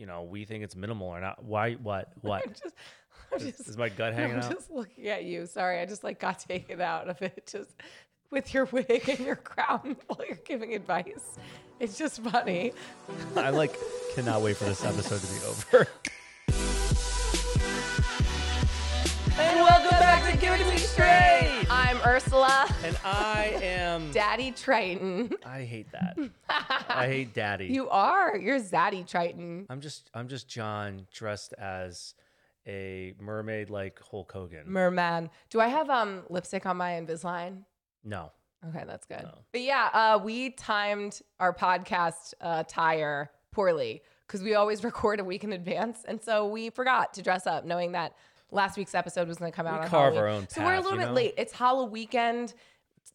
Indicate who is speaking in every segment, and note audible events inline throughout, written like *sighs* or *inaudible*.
Speaker 1: you know, we think it's minimal or not. Why? What? *laughs* What?
Speaker 2: I'm just, I'm
Speaker 1: is,
Speaker 2: just,
Speaker 1: is my gut hanging
Speaker 2: I'm
Speaker 1: out?
Speaker 2: just looking at you. Sorry, I just like got taken out of it just with your wig and your crown *laughs* while you're giving advice. It's just funny.
Speaker 1: I like cannot wait for this episode to be over. *laughs* and welcome back to Give It To Me Straight.
Speaker 2: Ursula,
Speaker 1: And I am. *laughs*
Speaker 2: Daddy Triton.
Speaker 1: I hate that. I hate daddy. *laughs*
Speaker 2: You are. You're Zaddy Triton.
Speaker 1: I'm just I'm just Jon dressed as a mermaid like Hulk Hogan.
Speaker 2: Merman. Do I have um lipstick on my Invisalign?
Speaker 1: no.
Speaker 2: Okay, that's good.
Speaker 1: No.
Speaker 2: But yeah, uh, we timed our podcast uh, tire poorly because we always *laughs* record a week in advance, and so we forgot to dress up, knowing that last week's episode was going to come out.
Speaker 1: We
Speaker 2: on
Speaker 1: carve
Speaker 2: Halloween.
Speaker 1: our own
Speaker 2: So we're a little bit
Speaker 1: know?
Speaker 2: late. It's Halloween weekend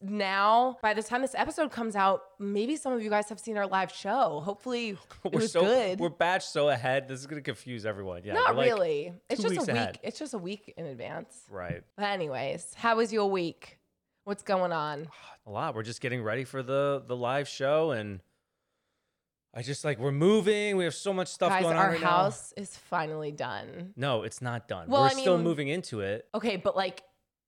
Speaker 2: now. By the time this episode comes out, maybe some of you guys have seen our live show. Hopefully, *laughs* it
Speaker 1: We're
Speaker 2: was
Speaker 1: so
Speaker 2: good.
Speaker 1: we're batched so ahead. This is gonna confuse everyone. Yeah.
Speaker 2: Not
Speaker 1: like-
Speaker 2: really. It's just a week.
Speaker 1: ahead.
Speaker 2: It's just a week in advance.
Speaker 1: Right.
Speaker 2: But anyways, how was your week? What's going on? *sighs*
Speaker 1: A lot. We're just getting ready for the the live show and I just like we're moving. We have so much stuff
Speaker 2: Guys,
Speaker 1: going on
Speaker 2: our
Speaker 1: right
Speaker 2: house is finally done.
Speaker 1: now. No, it's not done.
Speaker 2: Well,
Speaker 1: we're
Speaker 2: I
Speaker 1: still
Speaker 2: mean-
Speaker 1: moving into it.
Speaker 2: Okay, but like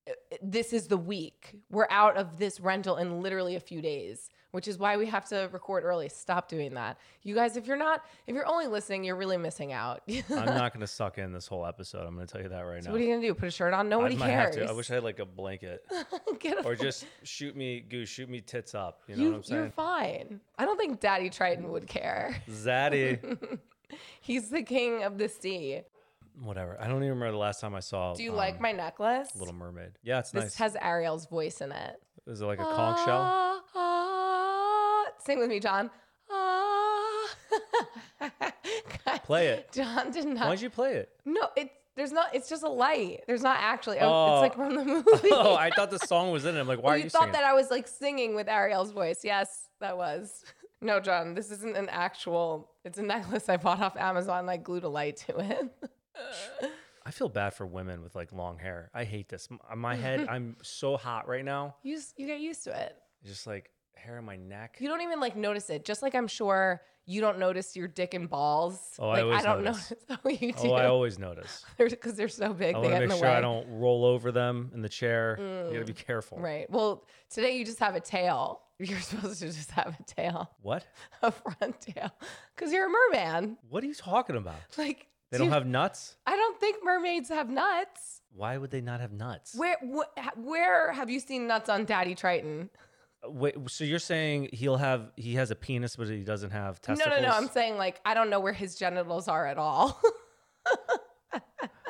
Speaker 2: uh, this is the week. We're out of this rental in literally a few days, which is why we have to record early. Stop doing that. You guys, if you're not if you're only listening, you're really missing out. *laughs*
Speaker 1: I'm not gonna suck in this whole episode. I'm gonna tell you that right
Speaker 2: so
Speaker 1: now.
Speaker 2: what are you gonna do? Put a shirt on? Nobody
Speaker 1: I
Speaker 2: cares.
Speaker 1: to. I wish I had like a blanket. *laughs*
Speaker 2: Get a
Speaker 1: or just shoot me goose, shoot me tits up. You know
Speaker 2: you,
Speaker 1: what I'm saying?
Speaker 2: you're fine. I don't think Daddy Triton would care.
Speaker 1: Zaddy. *laughs*
Speaker 2: He's the king of the sea.
Speaker 1: Whatever. I don't even remember the last time I saw
Speaker 2: Do you
Speaker 1: um,
Speaker 2: like my necklace?
Speaker 1: Little Mermaid. Yeah, it's
Speaker 2: this
Speaker 1: nice.
Speaker 2: has Ariel's voice in it.
Speaker 1: Is it like a conch shell?
Speaker 2: Ah. Sing with me, Jon. Ah. *laughs*
Speaker 1: Play it.
Speaker 2: Jon did not.
Speaker 1: Why'd you play it?
Speaker 2: No, it's there's not. It's just a light. There's not actually. Oh,
Speaker 1: Oh.
Speaker 2: it's like from the movie. *laughs*
Speaker 1: Oh, I thought the song was in it. I'm like, why
Speaker 2: Oh,
Speaker 1: are
Speaker 2: you,
Speaker 1: you
Speaker 2: thought
Speaker 1: singing?
Speaker 2: that I was like singing with Ariel's voice. Yes, that was. No, Jon, this isn't an actual. It's a necklace I bought off Amazon. I glued a light to it.
Speaker 1: I feel bad for women with like long hair. I hate this. My head, *laughs* I'm so hot right now.
Speaker 2: You you get used to it.
Speaker 1: Just like hair on my neck.
Speaker 2: You don't even like notice it. Just like I'm sure you don't notice your dick and balls.
Speaker 1: Oh, I
Speaker 2: like,
Speaker 1: always
Speaker 2: don't
Speaker 1: notice.
Speaker 2: notice. *laughs* Oh, you do.
Speaker 1: Oh, I always notice. *laughs*
Speaker 2: because they're so big.
Speaker 1: I want to make sure
Speaker 2: way.
Speaker 1: I don't roll over them in the chair. You gotta be
Speaker 2: Mm.
Speaker 1: careful.
Speaker 2: Right. Well, today you just have a tail. You're *laughs* supposed to just have a tail,
Speaker 1: What?
Speaker 2: a front tail, because you're a merman.
Speaker 1: What are you talking about?
Speaker 2: Like
Speaker 1: They
Speaker 2: do
Speaker 1: don't have nuts?
Speaker 2: I don't think mermaids have nuts.
Speaker 1: Why would they not have nuts?
Speaker 2: Where wh- where have you seen nuts on Daddy Triton?
Speaker 1: Wait, so you're saying he'll have he has a penis but he doesn't have testicles?
Speaker 2: No, no, no. I'm saying like I don't know where his genitals are at all. *laughs*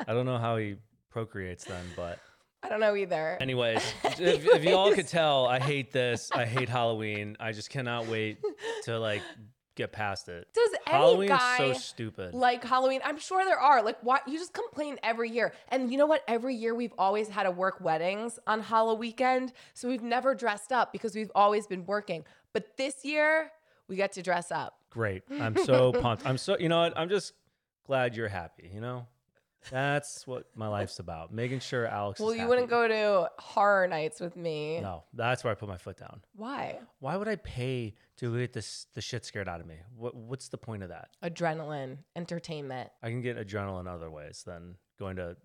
Speaker 1: I don't know how he procreates then, but
Speaker 2: I don't know either.
Speaker 1: anyways, *laughs* if, if you all could tell, I hate this. I hate Halloween. I just cannot wait to like get past it.
Speaker 2: Does any
Speaker 1: Halloween's
Speaker 2: guy
Speaker 1: so stupid.
Speaker 2: like Halloween? I'm sure there are. Like, why you just complain every year? And you know what? Every year we've always had to work weddings on Halloween weekend, so we've never dressed up because we've always been working. But this year we get to dress up.
Speaker 1: Great. I'm so *laughs* pumped. I'm so you know what? I'm just glad you're happy. You know, that's what my life's about. Making sure Alex.
Speaker 2: Well, you wouldn't go to horror nights with me.
Speaker 1: No, that's where I put my foot down.
Speaker 2: Why?
Speaker 1: Why would I pay to get this the shit scared out of me? What what's the point of that?
Speaker 2: Adrenaline, entertainment.
Speaker 1: I can get adrenaline other ways than going to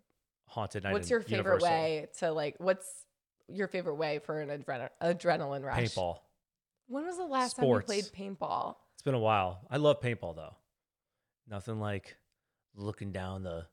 Speaker 1: haunted night.
Speaker 2: What's your favorite
Speaker 1: Universal.
Speaker 2: way to like? What's your favorite way for an adrenaline adrenaline rush?
Speaker 1: Paintball.
Speaker 2: When was the last
Speaker 1: Sports.
Speaker 2: time you played paintball?
Speaker 1: It's been a while. I love paintball though. Nothing like looking down the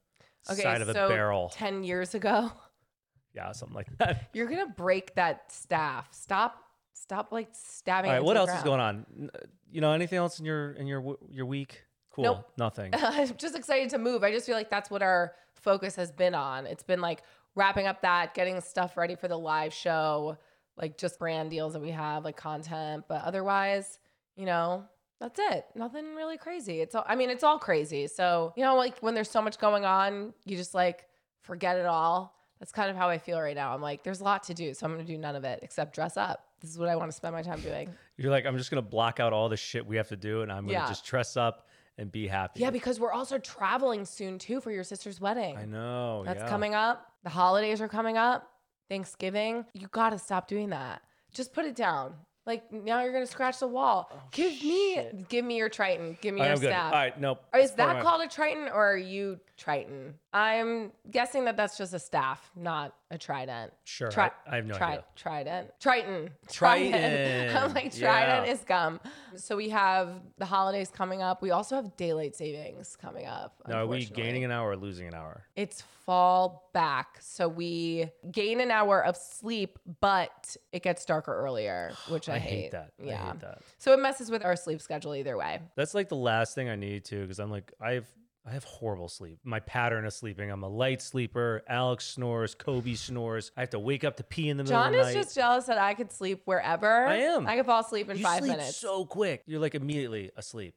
Speaker 2: Okay,
Speaker 1: side of a
Speaker 2: so
Speaker 1: barrel.
Speaker 2: ten years ago. *laughs*
Speaker 1: yeah, something like that. *laughs*
Speaker 2: You're gonna break that staff. Stop. Stop like stabbing.
Speaker 1: All right, what else is going on? Uh, you know, anything else in your in your your week? Cool.
Speaker 2: Nope. *laughs*
Speaker 1: Nothing.
Speaker 2: I'm just excited to move. I just feel like that's what our focus has been on. It's been like wrapping up that, getting stuff ready for the live show, like just brand deals that we have, like content. But otherwise, you know, that's it. Nothing really crazy. It's all, I mean, it's all crazy. So, you know, like when there's so much going on, you just like forget it all. That's kind of how I feel right now. I'm like, there's a lot to do. So I'm going to do none of it except dress up. This is what I want to spend my time doing. *laughs*
Speaker 1: You're like, I'm just gonna block out all the shit we have to do, and I'm gonna
Speaker 2: Yeah.
Speaker 1: just dress up and be happy.
Speaker 2: Yeah, because we're also traveling soon too for your sister's wedding.
Speaker 1: I know.
Speaker 2: That's
Speaker 1: yeah.
Speaker 2: coming up. The holidays are coming up. Thanksgiving. You got to stop doing that. Just put it down. Like now you're gonna scratch the wall. Oh, give me,
Speaker 1: shit.
Speaker 2: give me your Triton. Give me
Speaker 1: All right,
Speaker 2: your
Speaker 1: good.
Speaker 2: staff.
Speaker 1: All right, nope.
Speaker 2: Is that called a Triton or are you Triton? I'm guessing that that's just a staff, not a trident.
Speaker 1: Sure,
Speaker 2: Tri-
Speaker 1: I- I have no
Speaker 2: tri-
Speaker 1: idea.
Speaker 2: Trident. Triton.
Speaker 1: Triton. *laughs*
Speaker 2: I'm like, Trident
Speaker 1: Yeah.
Speaker 2: is gum. So we have the holidays coming up. We also have daylight savings coming up.
Speaker 1: Now, are we gaining an hour or losing an hour?
Speaker 2: It's fall back. So we gain an hour of sleep, but it gets darker earlier, *sighs* which I,
Speaker 1: I hate that. I
Speaker 2: Yeah.
Speaker 1: hate that.
Speaker 2: So it messes with our sleep schedule either way.
Speaker 1: That's like the last thing I need to because I'm like I have I have horrible sleep. My pattern of sleeping. I'm a light sleeper. Alex snores. Kobe snores. I have to wake up to pee in the middle
Speaker 2: Jon
Speaker 1: of the night.
Speaker 2: is just jealous that I could sleep wherever.
Speaker 1: I am.
Speaker 2: I could fall asleep in
Speaker 1: you
Speaker 2: five
Speaker 1: sleep
Speaker 2: minutes.
Speaker 1: so quick. You're like immediately asleep.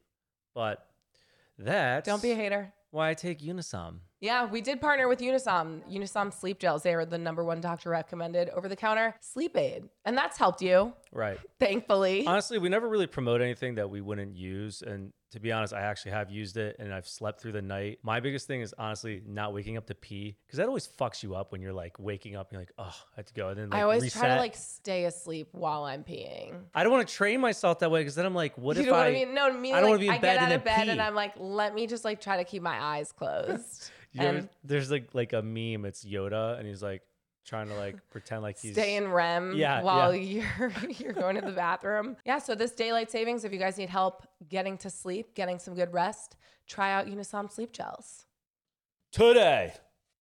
Speaker 1: But that
Speaker 2: Don't be a hater.
Speaker 1: why I take Unisom.
Speaker 2: Yeah, we did partner with Unisom. Unisom sleep gels. They are the number one doctor recommended over the counter sleep aid. And that's helped you,
Speaker 1: Right.
Speaker 2: thankfully.
Speaker 1: Honestly, we never really promote anything that we wouldn't use. And to be honest, I actually have used it and I've slept through the night. My biggest thing is honestly not waking up to pee because that always fucks you up when you're like waking up and you're like, oh, I have to go. And then like,
Speaker 2: I always
Speaker 1: reset.
Speaker 2: try to like stay asleep while I'm peeing.
Speaker 1: I don't want to train myself that way because then I'm like, what
Speaker 2: you
Speaker 1: if I?
Speaker 2: I mean? No, meaning
Speaker 1: I don't wanna be in
Speaker 2: I
Speaker 1: bed
Speaker 2: get out of bed and. I'm like, let me just like try to keep my eyes *laughs* closed. and
Speaker 1: there's like like a meme. It's Yoda and he's like trying to like *laughs* pretend like he's
Speaker 2: stay in REM
Speaker 1: Yeah,
Speaker 2: while
Speaker 1: yeah.
Speaker 2: you're *laughs* you're going to the bathroom. Yeah, so this daylight savings, if you guys need help getting to sleep, getting some good rest, try out Unisom sleep gels.
Speaker 1: today.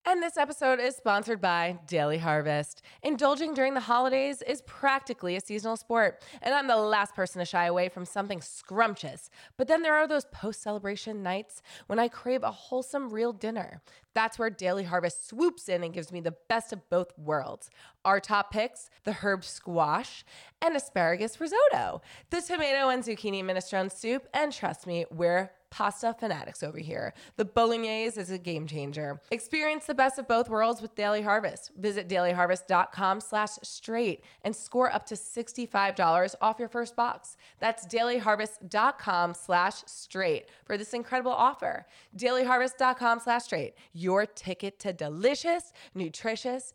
Speaker 2: And this episode is sponsored by Daily Harvest. Indulging during the holidays is practically a seasonal sport, and I'm the last person to shy away from something scrumptious. But then there are those post celebration nights when I crave a wholesome, real dinner. That's where Daily Harvest swoops in and gives me the best of both worlds. Our top picks the herb squash and asparagus risotto, the tomato and zucchini minestrone soup, and trust me, we're pasta fanatics over here. The bolognese is a game changer. Experience the best of both worlds with Daily Harvest. Visit dailyharvest.com slash straight and score up to $65 off your first box. That's dailyharvest.com slash straight for this incredible offer. dailyharvest.com slash straight. Your ticket to delicious, nutritious.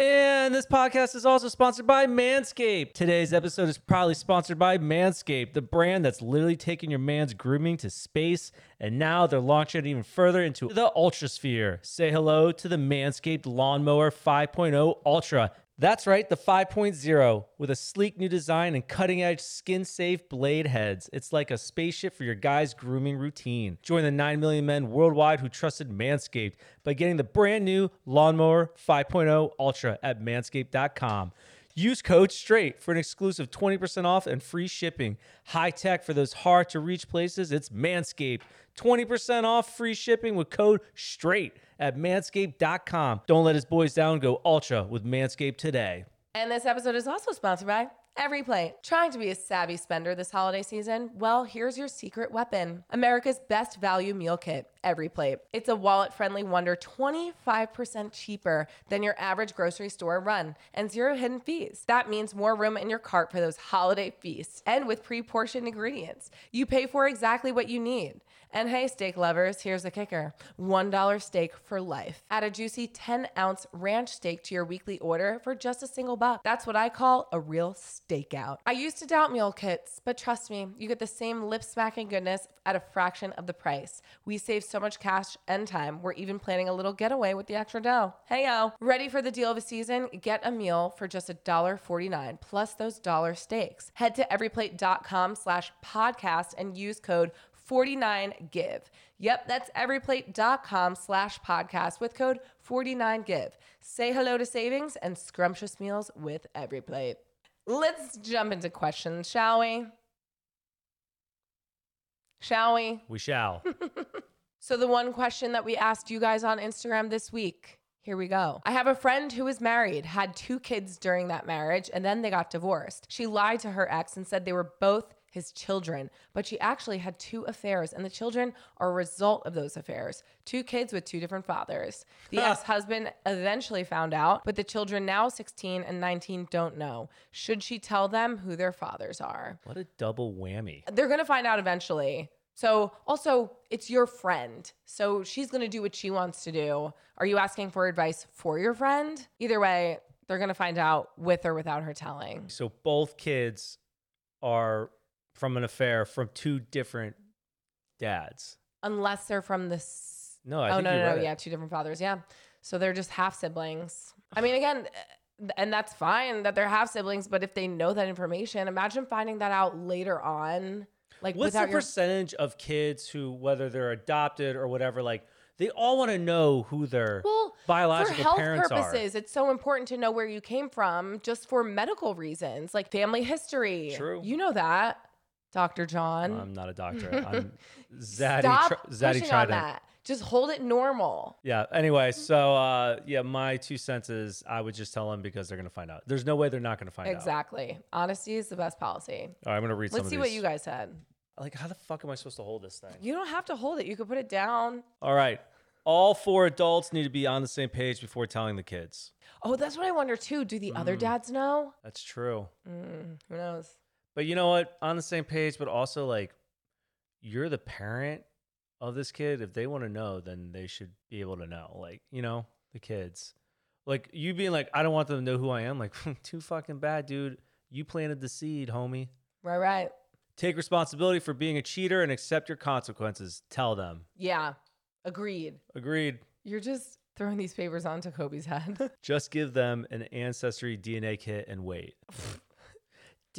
Speaker 1: And this podcast is also sponsored by Manscaped. Today's episode is proudly sponsored by Manscaped, the brand that's literally taken your man's grooming to space, and now they're launching it even further into the ultrasphere. Say hello to the Manscaped Lawnmower 5.0 Ultra. That's right, the 5.0 with a sleek new design and cutting edge skin safe blade heads. It's like a spaceship for your guy's grooming routine. Join the 9 million men worldwide who trusted Manscaped by getting the brand new Lawnmower 5.0 Ultra at manscaped.com. Use code STRAIGHT for an exclusive 20% off and free shipping. High tech for those hard to reach places, it's Manscaped. 20% off free shipping with code STRAIGHT at manscaped.com. Don't let his boys down, go ultra with Manscaped today.
Speaker 2: And this episode is also sponsored by Every Plate. Trying to be a savvy spender this holiday season? Well, here's your secret weapon America's best value meal kit, Every Plate. It's a wallet friendly wonder 25% cheaper than your average grocery store run and zero hidden fees. That means more room in your cart for those holiday feasts. And with pre portioned ingredients, you pay for exactly what you need. And hey, steak lovers, here's the kicker $1 steak for life. Add a juicy 10 ounce ranch steak to your weekly order for just a single buck. That's what I call a real stakeout. I used to doubt meal kits, but trust me, you get the same lip smacking goodness at a fraction of the price. We save so much cash and time, we're even planning a little getaway with the extra dough. Hey yo, ready for the deal of the season? Get a meal for just $1.49 plus those dollar steaks. Head to everyplate.com slash podcast and use code 49give. Yep, that's everyplate.com slash podcast with code 49give. Say hello to savings and scrumptious meals with Everyplate. Let's jump into questions, shall we? Shall we?
Speaker 1: We shall. *laughs*
Speaker 2: So, the one question that we asked you guys on Instagram this week here we go. I have a friend who was married, had two kids during that marriage, and then they got divorced. She lied to her ex and said they were both his children, but she actually had two affairs, and the children are a result of those affairs. Two kids with two different fathers. The ex husband eventually found out, but the children, now 16 and 19, don't know. Should she tell them who their fathers are?
Speaker 1: what a double whammy.
Speaker 2: they're going to find out eventually. So, also, it's your friend. So, she's going to do what she wants to do. Are you asking for advice for your friend? Either way, They're gonna find out with or without her telling.
Speaker 1: So both kids are from an affair from two different dads.
Speaker 2: Unless they're from this.
Speaker 1: No, I
Speaker 2: oh
Speaker 1: think
Speaker 2: no,
Speaker 1: you
Speaker 2: no, no.
Speaker 1: it.
Speaker 2: Yeah, two different fathers. Yeah. So they're just half siblings. I mean, again, and that's fine that they're half siblings. But if they know that information, imagine finding that out later on. Like
Speaker 1: What's the
Speaker 2: your
Speaker 1: percentage of kids who, whether they're adopted or whatever, like they all want to know who their
Speaker 2: well
Speaker 1: biological
Speaker 2: for health
Speaker 1: parents
Speaker 2: purposes, it's so important to know where you came from, just for medical reasons, like family history.
Speaker 1: True.
Speaker 2: You know that, Doctor
Speaker 1: Jon. I'm not a doctor. *laughs* I'm Zaddy.
Speaker 2: Stop
Speaker 1: Tr- Zaddy
Speaker 2: pushing on
Speaker 1: Trident.
Speaker 2: that. Just hold it normal.
Speaker 1: Yeah. Anyway, so uh, yeah, my two cents is I would just tell them because they're gonna find out. There's no way they're not gonna find out.
Speaker 2: Exactly. Honesty is the best policy.
Speaker 1: All right, I'm gonna read some
Speaker 2: Let's
Speaker 1: of
Speaker 2: see
Speaker 1: these.
Speaker 2: what you guys said.
Speaker 1: Like, how the fuck am I supposed to hold this thing?
Speaker 2: You don't have to hold it. You could put it down.
Speaker 1: All right. All four adults need to be on the same page before telling the kids.
Speaker 2: Oh, that's what I wonder too. Do the other
Speaker 1: Mm.
Speaker 2: dads know?
Speaker 1: That's true.
Speaker 2: Mm, who knows?
Speaker 1: But you know what? On the same page, but also like you're the parent of this kid. If they want to know, then they should be able to know. Like, you know, the kids. Like you being like, I don't want them to know who I am. Like, *laughs* too fucking bad, dude. You planted the seed, homie.
Speaker 2: Right, right.
Speaker 1: Take responsibility for being a cheater and accept your consequences. Tell them.
Speaker 2: Yeah. Agreed.
Speaker 1: Agreed.
Speaker 2: You're just throwing these favors onto Kobe's head. *laughs*
Speaker 1: Just give them an ancestry DNA kit and wait. *laughs*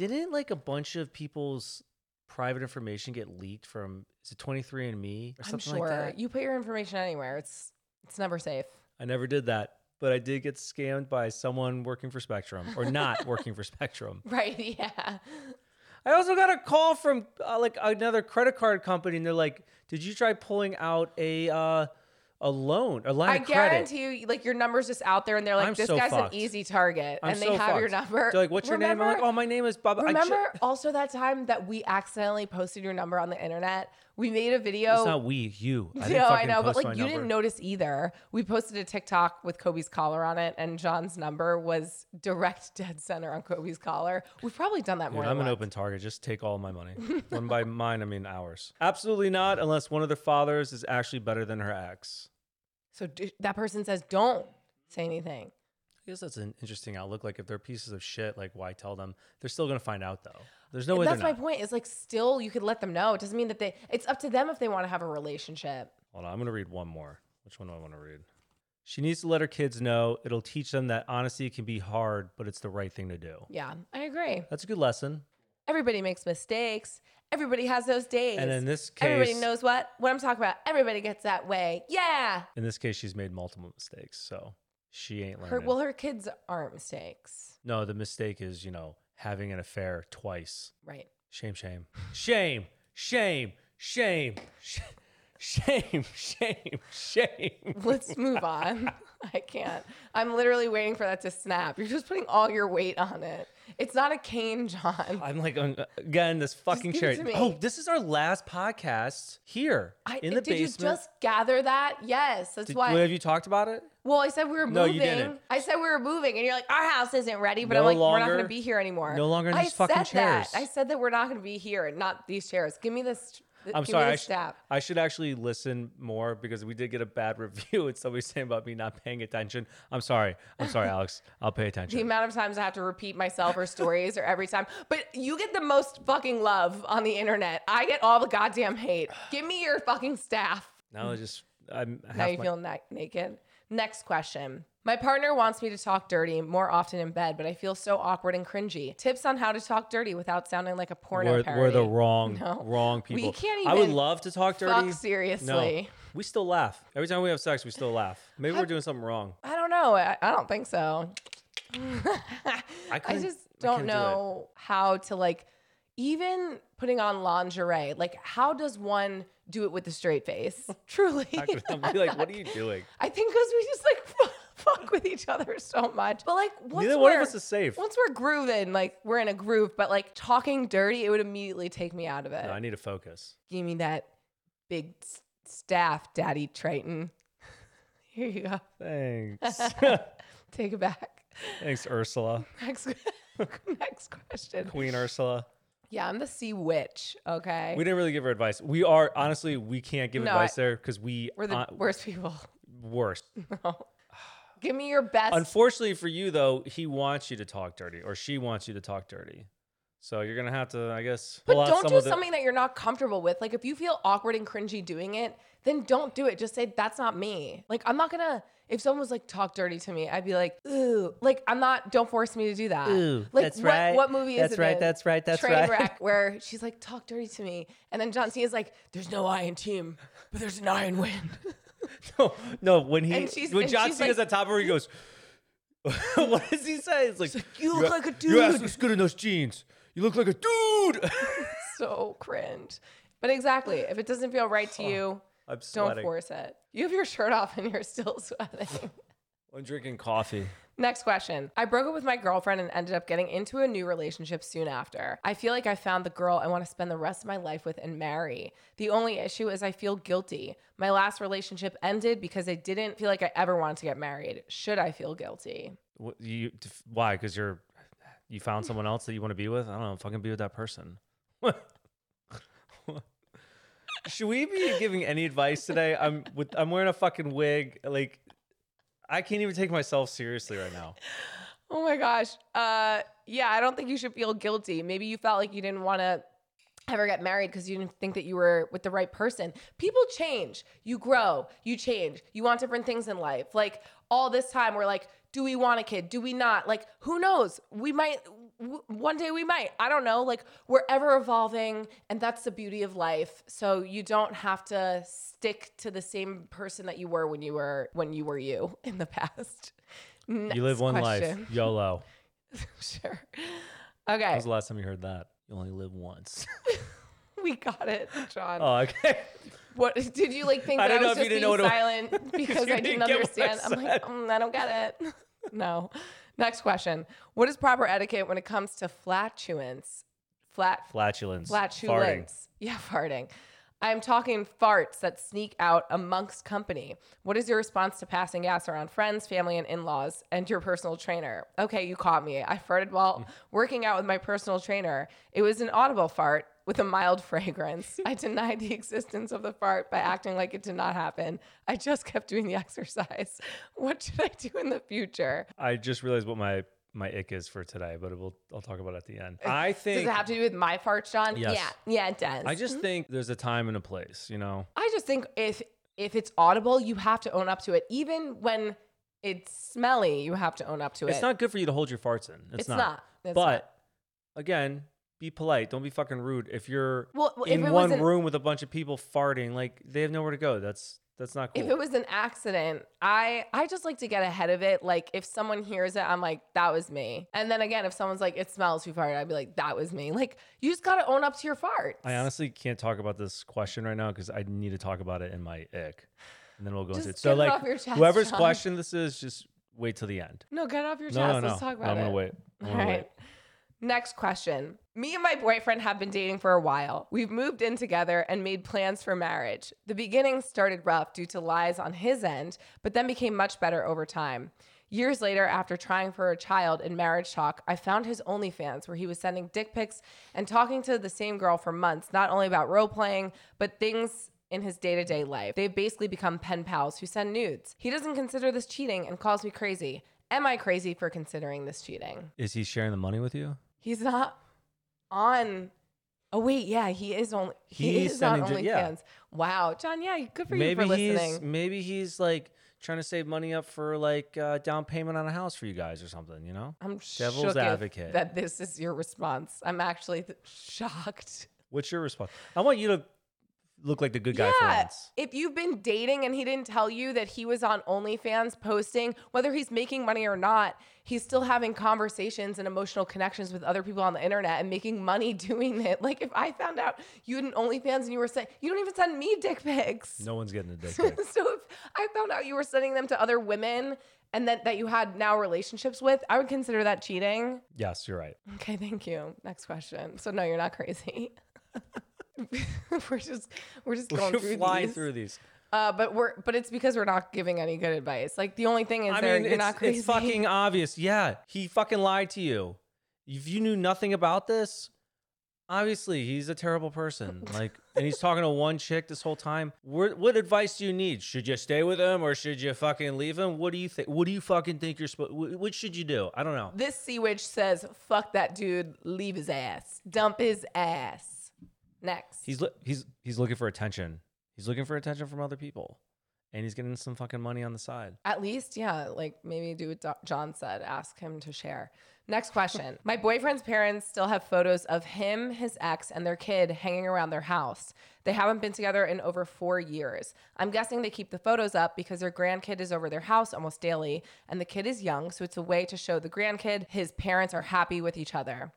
Speaker 1: Didn't like a bunch of people's private information get leaked from is it 23andMe or
Speaker 2: I'm
Speaker 1: something
Speaker 2: sure
Speaker 1: like that?
Speaker 2: you put your information anywhere. It's it's never safe.
Speaker 1: I never did that, but I did get scammed by someone working for Spectrum or not *laughs* working for Spectrum.
Speaker 2: Right. Yeah.
Speaker 1: I also got a call from uh, like another credit card company, and they're like, "Did you try pulling out a uh, a loan, a line
Speaker 2: I
Speaker 1: of credit?"
Speaker 2: guarantee you, like your number's just out there, and they're like,
Speaker 1: I'm
Speaker 2: "This
Speaker 1: so
Speaker 2: guy's
Speaker 1: fucked.
Speaker 2: an easy target,"
Speaker 1: I'm
Speaker 2: and they
Speaker 1: so
Speaker 2: have your
Speaker 1: fucked.
Speaker 2: number.
Speaker 1: They're like, "What's your name?" I'm like, "Oh, my name is Bob." I
Speaker 2: Remember
Speaker 1: ju-
Speaker 2: also that time that we accidentally posted your number on the internet? We made a video.
Speaker 1: it's not we, you. I didn't *laughs*
Speaker 2: no, I
Speaker 1: fucking
Speaker 2: know, but
Speaker 1: post
Speaker 2: like you
Speaker 1: number.
Speaker 2: didn't notice either. We posted a TikTok with Kobe's collar on it, and John's number was direct *laughs* dead center on Kobe's collar. We've probably done that
Speaker 1: Dude,
Speaker 2: more.
Speaker 1: I'm an
Speaker 2: once.
Speaker 1: open target. Just take all my money. *laughs* when by mine, I mean ours. Absolutely not, unless one of their fathers is actually better than her ex.
Speaker 2: So d- that person says, "Don't say anything."
Speaker 1: I guess that's an interesting outlook. Like if they're pieces of shit, like why tell them? They're still gonna find out though. There's no way
Speaker 2: That's my
Speaker 1: not.
Speaker 2: point. Is like still you could let them know. It doesn't mean that they. It's up to them if they want to have a relationship.
Speaker 1: Hold on, I'm gonna read one more. Which one do I want to read? She needs to let her kids know. It'll teach them that honesty can be hard, but it's the right thing to do.
Speaker 2: Yeah, I agree.
Speaker 1: That's a good lesson.
Speaker 2: Everybody makes mistakes. Everybody has those days.
Speaker 1: And in this case,
Speaker 2: Everybody knows what what I'm talking about. Everybody gets that way. Yeah.
Speaker 1: in this case, she's made multiple mistakes, so she ain't
Speaker 2: Her,
Speaker 1: learning.
Speaker 2: well, her kids aren't mistakes,
Speaker 1: no, the mistake is you know having an affair twice.
Speaker 2: right?
Speaker 1: Shame, shame, shame, shame, shame, sh- shame, *laughs* shame, shame.
Speaker 2: Let's move on. *laughs* I can't. I'm literally waiting for that to snap. You're just putting all your weight on it. It's not a cane, Jon.
Speaker 1: I'm like uh, again this fucking
Speaker 2: give
Speaker 1: chair.
Speaker 2: to me.
Speaker 1: Oh, this is our last podcast here
Speaker 2: I,
Speaker 1: in the basement.
Speaker 2: did
Speaker 1: basement.
Speaker 2: you just gather that? Yes, that's
Speaker 1: Did-
Speaker 2: why.
Speaker 1: have you talked about it?
Speaker 2: well, I said we were moving.
Speaker 1: No, you didn't.
Speaker 2: I said we were moving, and you're like, our house isn't ready. But
Speaker 1: No
Speaker 2: I'm like, we're not going to be here anymore.
Speaker 1: no longer in
Speaker 2: I
Speaker 1: these fucking
Speaker 2: said that. I said that we're not going to be here, and not these chairs. Give me this.
Speaker 1: I'm sorry. I, sh- I should actually listen more because we did get a bad *laughs* review and somebody saying about me not paying attention. I'm sorry. I'm sorry, *laughs* Alex. I'll pay attention.
Speaker 2: the amount of times I have to repeat myself or stories or every time. But you get the most fucking love on the internet. I get all the goddamn hate. Give me your fucking staff.
Speaker 1: Now I just I'm
Speaker 2: Now you
Speaker 1: my-
Speaker 2: feel na- naked. Next question. My partner wants me to talk dirty more often in bed, but I feel so awkward and cringy. Tips on how to talk dirty without sounding like a porno
Speaker 1: we're,
Speaker 2: parody.
Speaker 1: we're the wrong
Speaker 2: No.
Speaker 1: wrong
Speaker 2: We
Speaker 1: people.
Speaker 2: can't even.
Speaker 1: I would love to talk
Speaker 2: Fuck
Speaker 1: dirty.
Speaker 2: seriously.
Speaker 1: No, we still laugh every time we have sex. We still laugh. Maybe we're doing something wrong.
Speaker 2: I don't know. I, I don't think so. I, *laughs*
Speaker 1: couldn't-
Speaker 2: just don't
Speaker 1: couldn't do
Speaker 2: know how to like even putting on lingerie. Like, how does one do it with a straight face? *laughs* Truly,
Speaker 1: I I'm like, what are you doing? *laughs*
Speaker 2: I think because we just like fuck with each other so much. But like, once
Speaker 1: Neither one of
Speaker 2: we're-
Speaker 1: us is safe.
Speaker 2: Once we're grooving, like we're in a groove, but like talking dirty, it would immediately take me out of it.
Speaker 1: No, I need to focus.
Speaker 2: Give me that big s- staff, Daddy Triton. *laughs* Here you go.
Speaker 1: Thanks. *laughs* *laughs*
Speaker 2: Take it back.
Speaker 1: Thanks, Ursula.
Speaker 2: Next, next question.
Speaker 1: Queen Ursula.
Speaker 2: Yeah, I'm the sea witch. Okay,
Speaker 1: We didn't really give her advice. We are honestly, we can't give
Speaker 2: No,
Speaker 1: advice
Speaker 2: I-
Speaker 1: there because we
Speaker 2: we're the
Speaker 1: uh,
Speaker 2: worst people.
Speaker 1: worst.
Speaker 2: No. Give me your best.
Speaker 1: Unfortunately for you, though, he wants you to talk dirty, or she wants you to talk dirty. So you're gonna have to, I guess,
Speaker 2: but don't do something that you're not comfortable with. Like if you feel awkward and cringy doing it, then don't do it. Just say that's not me. Like I'm not gonna. If someone was like talk dirty to me, I'd be like, ooh. Like I'm not. Don't force me to do that.
Speaker 1: Ooh,
Speaker 2: like
Speaker 1: that's
Speaker 2: what,
Speaker 1: right.
Speaker 2: What movie is it?
Speaker 1: That's
Speaker 2: it?
Speaker 1: right,
Speaker 2: in?
Speaker 1: that's right, that's right.
Speaker 2: Trainwreck,
Speaker 1: right. *laughs*
Speaker 2: Where she's like talk dirty to me, and then John C is like, "There's no I in team, but there's an I in win." *laughs* *laughs*
Speaker 1: No, no. When he,
Speaker 2: And she's-
Speaker 1: when
Speaker 2: and
Speaker 1: John
Speaker 2: she's
Speaker 1: Cena's
Speaker 2: like-
Speaker 1: at top of her, he goes, *laughs* "What does he say?" It's like,
Speaker 2: "You look like a
Speaker 1: Your ass
Speaker 2: dude."
Speaker 1: looks good in those jeans. You look like a dude." *laughs*
Speaker 2: so cringe. But exactly, if it doesn't feel right to *sighs* you,
Speaker 1: I'm
Speaker 2: don't
Speaker 1: sweating.
Speaker 2: force it. You have your shirt off and you're still sweating.
Speaker 1: I'm drinking coffee.
Speaker 2: Next question. I broke up with my girlfriend and ended up getting into a new relationship soon after. I feel like I found the girl I want to spend the rest of my life with and marry. The only issue is I feel guilty. My last relationship ended because I didn't feel like I ever wanted to get married. Should I feel guilty?
Speaker 1: What, you why? Because you're you found someone else that you want to be with. I don't know. Fucking be with that person. *laughs* Should we be giving any advice today? I'm with. I'm wearing a fucking wig. Like, I can't even take myself seriously right now. *laughs*
Speaker 2: Oh my gosh. Uh yeah, I don't think you should feel guilty. Maybe you felt like you didn't want to ever get married because you didn't think that you were with the right person. People change. You grow. You change. You want different things in life. Like all this time we're like, do we want a kid? Do we not? Like who knows? We might w- one day we might. I don't know. Like we're ever evolving and that's the beauty of life. So you don't have to stick to the same person that you were when you were when you were you *laughs* in the past.
Speaker 1: You live one
Speaker 2: question.
Speaker 1: life. *laughs* YOLO. *laughs*
Speaker 2: sure.
Speaker 1: When
Speaker 2: Okay,
Speaker 1: was the last time you heard that? You only live once.
Speaker 2: we got it, Jon.
Speaker 1: oh, okay.
Speaker 2: what did you like? Think
Speaker 1: I
Speaker 2: that I, was
Speaker 1: if you
Speaker 2: just
Speaker 1: didn't
Speaker 2: being
Speaker 1: know what it-
Speaker 2: silent because I
Speaker 1: didn't
Speaker 2: didn't
Speaker 1: get what I
Speaker 2: understand? I'm like, mm, I don't get it. no. Next question: What is proper etiquette when it comes to flatulence? Flat
Speaker 1: Flatulence. Farting.
Speaker 2: flatulence. Yeah, *laughs* farting. I'm talking farts that sneak out amongst company. What is your response to passing gas around friends, family, and in laws and your personal trainer? Okay, you caught me. I farted while mm. working out with my personal trainer. It was an audible fart with a mild *laughs* fragrance. *laughs* I denied the existence of the fart by acting like it did not happen. I just kept doing the *laughs* exercise. What should I do in the future?
Speaker 1: I just realized what my my ick is for today, but we'll I'll talk about it at the end. I think
Speaker 2: Does it have to do with my farts, Jon?
Speaker 1: Yes.
Speaker 2: Yeah, yeah, it does.
Speaker 1: I just mm-hmm. think there's a time and a place, you know.
Speaker 2: I just think if if it's audible, you have to own up to it. Even when it's smelly, you have to own up to it.
Speaker 1: It's not good for you to hold your farts in. It's,
Speaker 2: It's not. It's
Speaker 1: but
Speaker 2: not.
Speaker 1: again, be polite. Don't be fucking rude. If you're
Speaker 2: Well, well, if
Speaker 1: in
Speaker 2: it
Speaker 1: one
Speaker 2: an-
Speaker 1: room with a bunch of people farting, like they have nowhere to go. That's that's not cool.
Speaker 2: If it was an accident, I I just like to get ahead of it. Like if someone hears it, I'm like, that was me. And then again, if someone's like, it smells too fart, I'd be like, that was me. Like you just gotta own up to your farts.
Speaker 1: I honestly can't talk about this question right now because I need to talk about it in my ick, and then we'll go into it. So
Speaker 2: it
Speaker 1: like,
Speaker 2: your chest,
Speaker 1: whoever's
Speaker 2: Jon.
Speaker 1: question this is, just wait till the end.
Speaker 2: no, get off your chest.
Speaker 1: No, no, no.
Speaker 2: Let's talk
Speaker 1: No,
Speaker 2: about
Speaker 1: I'm
Speaker 2: it.
Speaker 1: gonna wait. I'm
Speaker 2: All
Speaker 1: gonna
Speaker 2: right.
Speaker 1: wait.
Speaker 2: Next question. Me and my boyfriend have been dating for a while. We've moved in together and made plans for marriage. The beginning started rough due to lies on his end, but then became much better over time. Years later, after trying for a child in marriage talk, I found his OnlyFans where he was sending dick pics and talking to the same girl for months, not only about role playing, but things in his day to day life. They've basically become pen pals who send nudes. He doesn't consider this cheating and calls me crazy. Am I crazy for considering this cheating?
Speaker 1: Is he sharing the money with you?
Speaker 2: He's not on. Oh wait, yeah, he is only. He
Speaker 1: He's
Speaker 2: is on
Speaker 1: sending ju- yeah.
Speaker 2: OnlyFans. Wow, Jon, yeah, good for you
Speaker 1: maybe
Speaker 2: for
Speaker 1: he's
Speaker 2: listening.
Speaker 1: maybe he's like trying to save money up for like uh, down payment on a house for you guys or something. You know?
Speaker 2: I'm
Speaker 1: devil's advocate.
Speaker 2: that this is your response. I'm actually th- shocked.
Speaker 1: What's your response? I want you to look like the good guy for
Speaker 2: yeah,
Speaker 1: once.
Speaker 2: if you've been dating and he didn't tell you that he was on OnlyFans posting, whether he's making money or not, he's still having conversations and emotional connections with other people on the internet and making money *laughs* doing it. Like if I found out you had an OnlyFans and you were saying you don't even send me dick pics.
Speaker 1: No one's getting a dick *laughs* pic.
Speaker 2: so if I found out you were sending them to other women and that, that you had now relationships with, I would consider that cheating.
Speaker 1: yes, you're right.
Speaker 2: Okay, thank you. Next question. So no, you're not crazy. *laughs* *laughs* we're just we're just *laughs* going through
Speaker 1: flying
Speaker 2: these.
Speaker 1: through these.
Speaker 2: Uh, but we're but it's because we're not giving any good advice. Like the only thing is
Speaker 1: I mean,
Speaker 2: you're not crazy.
Speaker 1: it's fucking obvious. Yeah, he fucking lied to you. If you knew nothing about this, obviously he's a terrible person. *laughs* Like, and he's talking to one chick this whole time. What, what advice do you need? Should you stay with him or should you fucking leave him? What do you think? What do you fucking think you're supposed? What should you do? I don't know.
Speaker 2: This sea witch says, "Fuck that dude. Leave his ass. Dump his ass." Next.
Speaker 1: He's he's he's looking for attention. He's looking for attention from other people, and he's getting some fucking money on the side.
Speaker 2: At least, yeah, like maybe do what Do- Jon said. Ask him to share. Next question. *laughs* My boyfriend's parents still have photos of him, his ex, and their kid hanging around their house. They haven't been together in over four years. I'm guessing they keep the photos up because their grandkid is over their house almost daily, and the kid is young, so it's a way to show the grandkid his parents are happy with each other.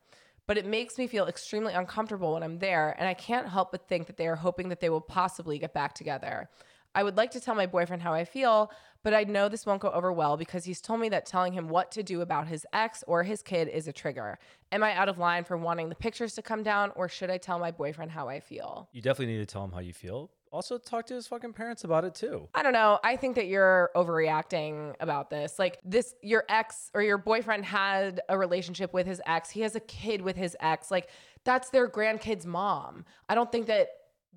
Speaker 2: But it makes me feel extremely uncomfortable when I'm there, and I can't help but think that they are hoping that they will possibly get back together. I would like to tell my boyfriend how I feel, but I know this won't go over well because he's told me that telling him what to do about his ex or his kid is a trigger. Am I out of line for wanting the pictures to come down, or should I tell my boyfriend how I feel?
Speaker 1: You definitely need to tell him how you feel. Also, talk to his fucking parents about it too.
Speaker 2: I don't know. I think that you're overreacting about this. Like this your ex or your boyfriend had a relationship with his ex. He has a kid with his ex. Like that's their grandkid's mom. I don't think that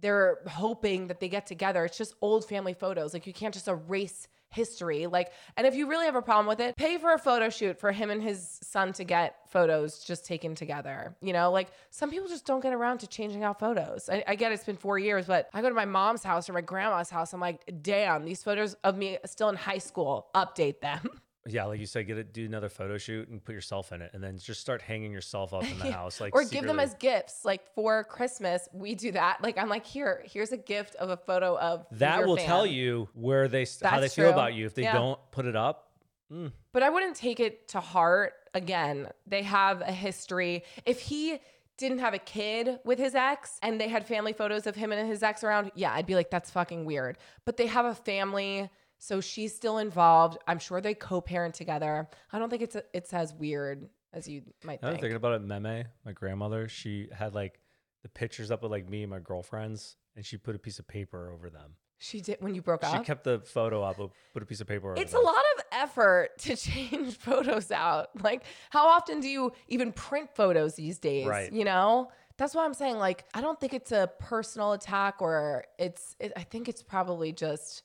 Speaker 2: they're hoping that they get together. It's just old family photos. Like you can't just erase history. Like, and if you really have a problem with it, pay for a photo shoot for him and his son to get photos just taken together. You know, like some people just don't get around to changing out photos. I, I get it's been four years, but I go to my mom's house or my grandma's house. I'm like, damn, these photos of me still in high school, update them. *laughs*
Speaker 1: Yeah, like you said, get it, do another photo shoot and put yourself in it, and then just start hanging yourself up in the *laughs* house, like
Speaker 2: or give them as gifts. Like for Christmas, we do that. Like I'm like, here, here's a gift of a photo of
Speaker 1: that will tell you where they s- how they
Speaker 2: That's
Speaker 1: feel about you if they
Speaker 2: Yeah.
Speaker 1: don't put it up. mm,
Speaker 2: But I wouldn't take it to heart. Again, they have a history. If he didn't have a kid with his ex and they had family photos of him and his ex around, yeah, I'd be like, that's fucking weird. But they have a family, so she's still involved. I'm sure they co-parent together. I don't think it's it's as weird as you might think.
Speaker 1: I was
Speaker 2: think.
Speaker 1: thinking about it. Meme, my grandmother, she had like the pictures up with like me and my girlfriends, and she put a piece of paper over them.
Speaker 2: She did when you broke up.
Speaker 1: She
Speaker 2: up.
Speaker 1: kept the photo up, but put a piece of paper over
Speaker 2: It's a
Speaker 1: them.
Speaker 2: lot of effort to *laughs* change photos out. Like, how often do you even print photos these days?
Speaker 1: Right.
Speaker 2: You know? That's why I'm saying, like, I don't think it's a personal attack or it's, it, I think it's probably just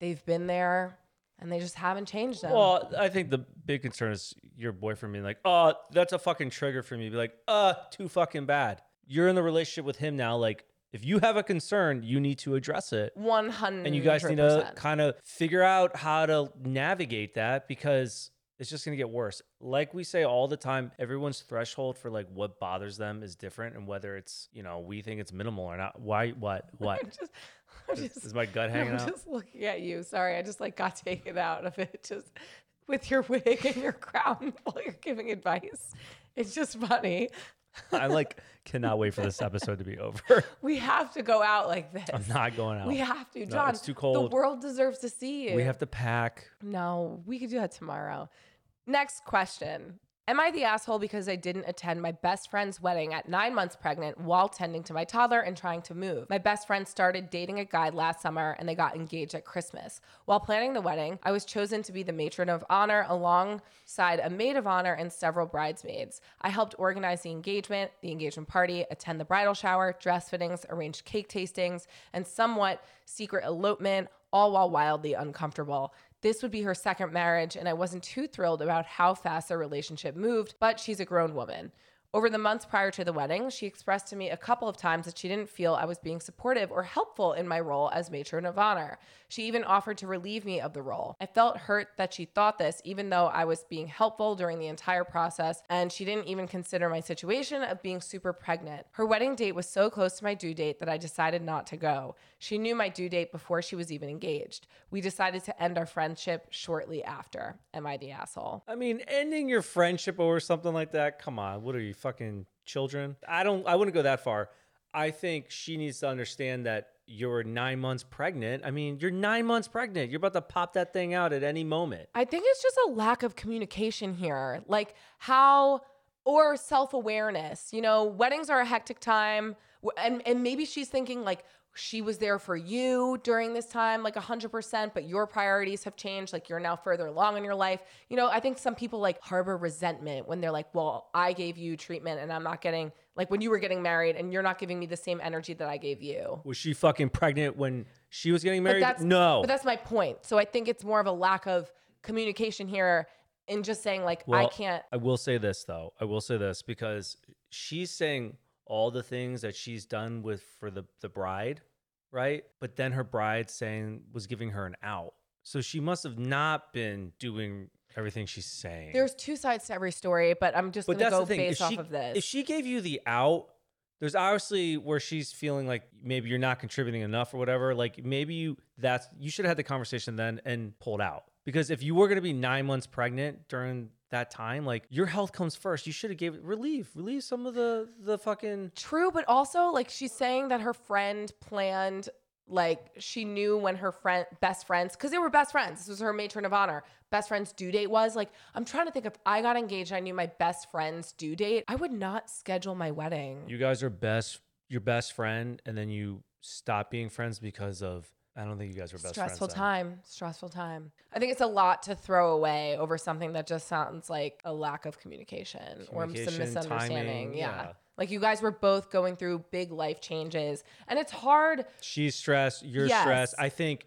Speaker 2: they've been there and they just haven't changed them.
Speaker 1: Well, I think the big concern is your boyfriend being like, "Oh, that's a fucking trigger for me." Be like, "Uh, too fucking bad." You're in the relationship with him now. Like, if you have a concern, you need to address it.
Speaker 2: 100
Speaker 1: and you guys need to kind of figure out how to navigate that because it's just going to get worse. Like we say all the time, everyone's threshold for like what bothers them is different and whether it's, you know, we think it's minimal or not. Why what *laughs* what?
Speaker 2: just, I'm
Speaker 1: is,
Speaker 2: just,
Speaker 1: is my gut hanging
Speaker 2: I'm
Speaker 1: out?
Speaker 2: just looking at you. Sorry, I just like got taken out of it just with your wig and your crown *laughs* while you're giving advice. It's just funny.
Speaker 1: I like cannot wait for this *laughs* episode to be over.
Speaker 2: We have to go out like this.
Speaker 1: I'm not going out.
Speaker 2: We have to,
Speaker 1: No,
Speaker 2: Jon.
Speaker 1: it's too cold.
Speaker 2: The world deserves to see you.
Speaker 1: We have to pack.
Speaker 2: No, we could do that tomorrow. Next question. Am I the asshole because I didn't attend my best friend's wedding at nine months pregnant while tending to my toddler and trying to move? My best friend started dating a guy last summer and they got engaged at Christmas. While planning the wedding, I was chosen to be the matron of honor alongside a maid of honor and several bridesmaids. I helped organize the engagement, the engagement party, attend the bridal shower, dress fittings, arrange cake tastings, and somewhat secret elopement, all while wildly uncomfortable. This would be her second marriage, and I wasn't too thrilled about how fast their relationship moved, but she's a grown woman. Over the months prior to the wedding, she expressed to me a couple of times that she didn't feel I was being supportive or helpful in my role as matron of honor. She even offered to relieve me of the role. I felt hurt that she thought this, even though I was being helpful during the entire process, and she didn't even consider my situation of being super pregnant. Her wedding date was so close to my due date that I decided not to go. She knew my due date before she was even engaged. We decided to end our friendship shortly after. Am I the asshole?
Speaker 1: I mean, ending your friendship over something like that. Come on, what are you fucking children? I don't. I wouldn't go that far. I think she needs to understand that you're nine months pregnant. I mean, you're nine months pregnant. You're about to pop that thing out at any moment.
Speaker 2: I think it's just a lack of communication here. Like how or self-awareness. You know, weddings are a hectic time and and maybe she's thinking like she was there for you during this time like 100% but your priorities have changed like you're now further along in your life you know i think some people like harbor resentment when they're like well i gave you treatment and i'm not getting like when you were getting married and you're not giving me the same energy that I gave you.
Speaker 1: Was she fucking pregnant when she was getting married?
Speaker 2: that's
Speaker 1: no.
Speaker 2: But that's my point. So I think it's more of a lack of communication here in just saying like I can't
Speaker 1: I will say this though. I will say this because she's saying all the things that she's done with for the the bride, right? But then her bride saying was giving her an out. So she must have not been doing everything she's saying.
Speaker 2: there's two sides to every story, but I'm just
Speaker 1: but
Speaker 2: gonna go based
Speaker 1: if
Speaker 2: off of this.
Speaker 1: If she gave you the out, there's obviously where she's feeling like maybe you're not contributing enough or whatever. Like maybe you that's you should have had the conversation then and pulled out. Because if you were gonna be nine months pregnant during that time, like your health comes first. You should have gave it relieve, relieve some of the the fucking
Speaker 2: True, but also like she's saying that her friend planned like she knew when her friend best friends because they were best friends. This was her matron of honor. Best friend's due date was like I'm trying to think if I got engaged, I knew my best friend's due date. I would not schedule my wedding.
Speaker 1: you guys are best your best friend and then you stop being friends because of I don't think you guys were best
Speaker 2: stressful
Speaker 1: friends. then.
Speaker 2: time stressful time i think it's a lot to throw away over something that just sounds like a lack of communication, or some misunderstanding
Speaker 1: timing,
Speaker 2: yeah.
Speaker 1: yeah.
Speaker 2: like you guys were both going through big life changes and it's hard
Speaker 1: She's stressed, you're
Speaker 2: Yes.
Speaker 1: stressed. I think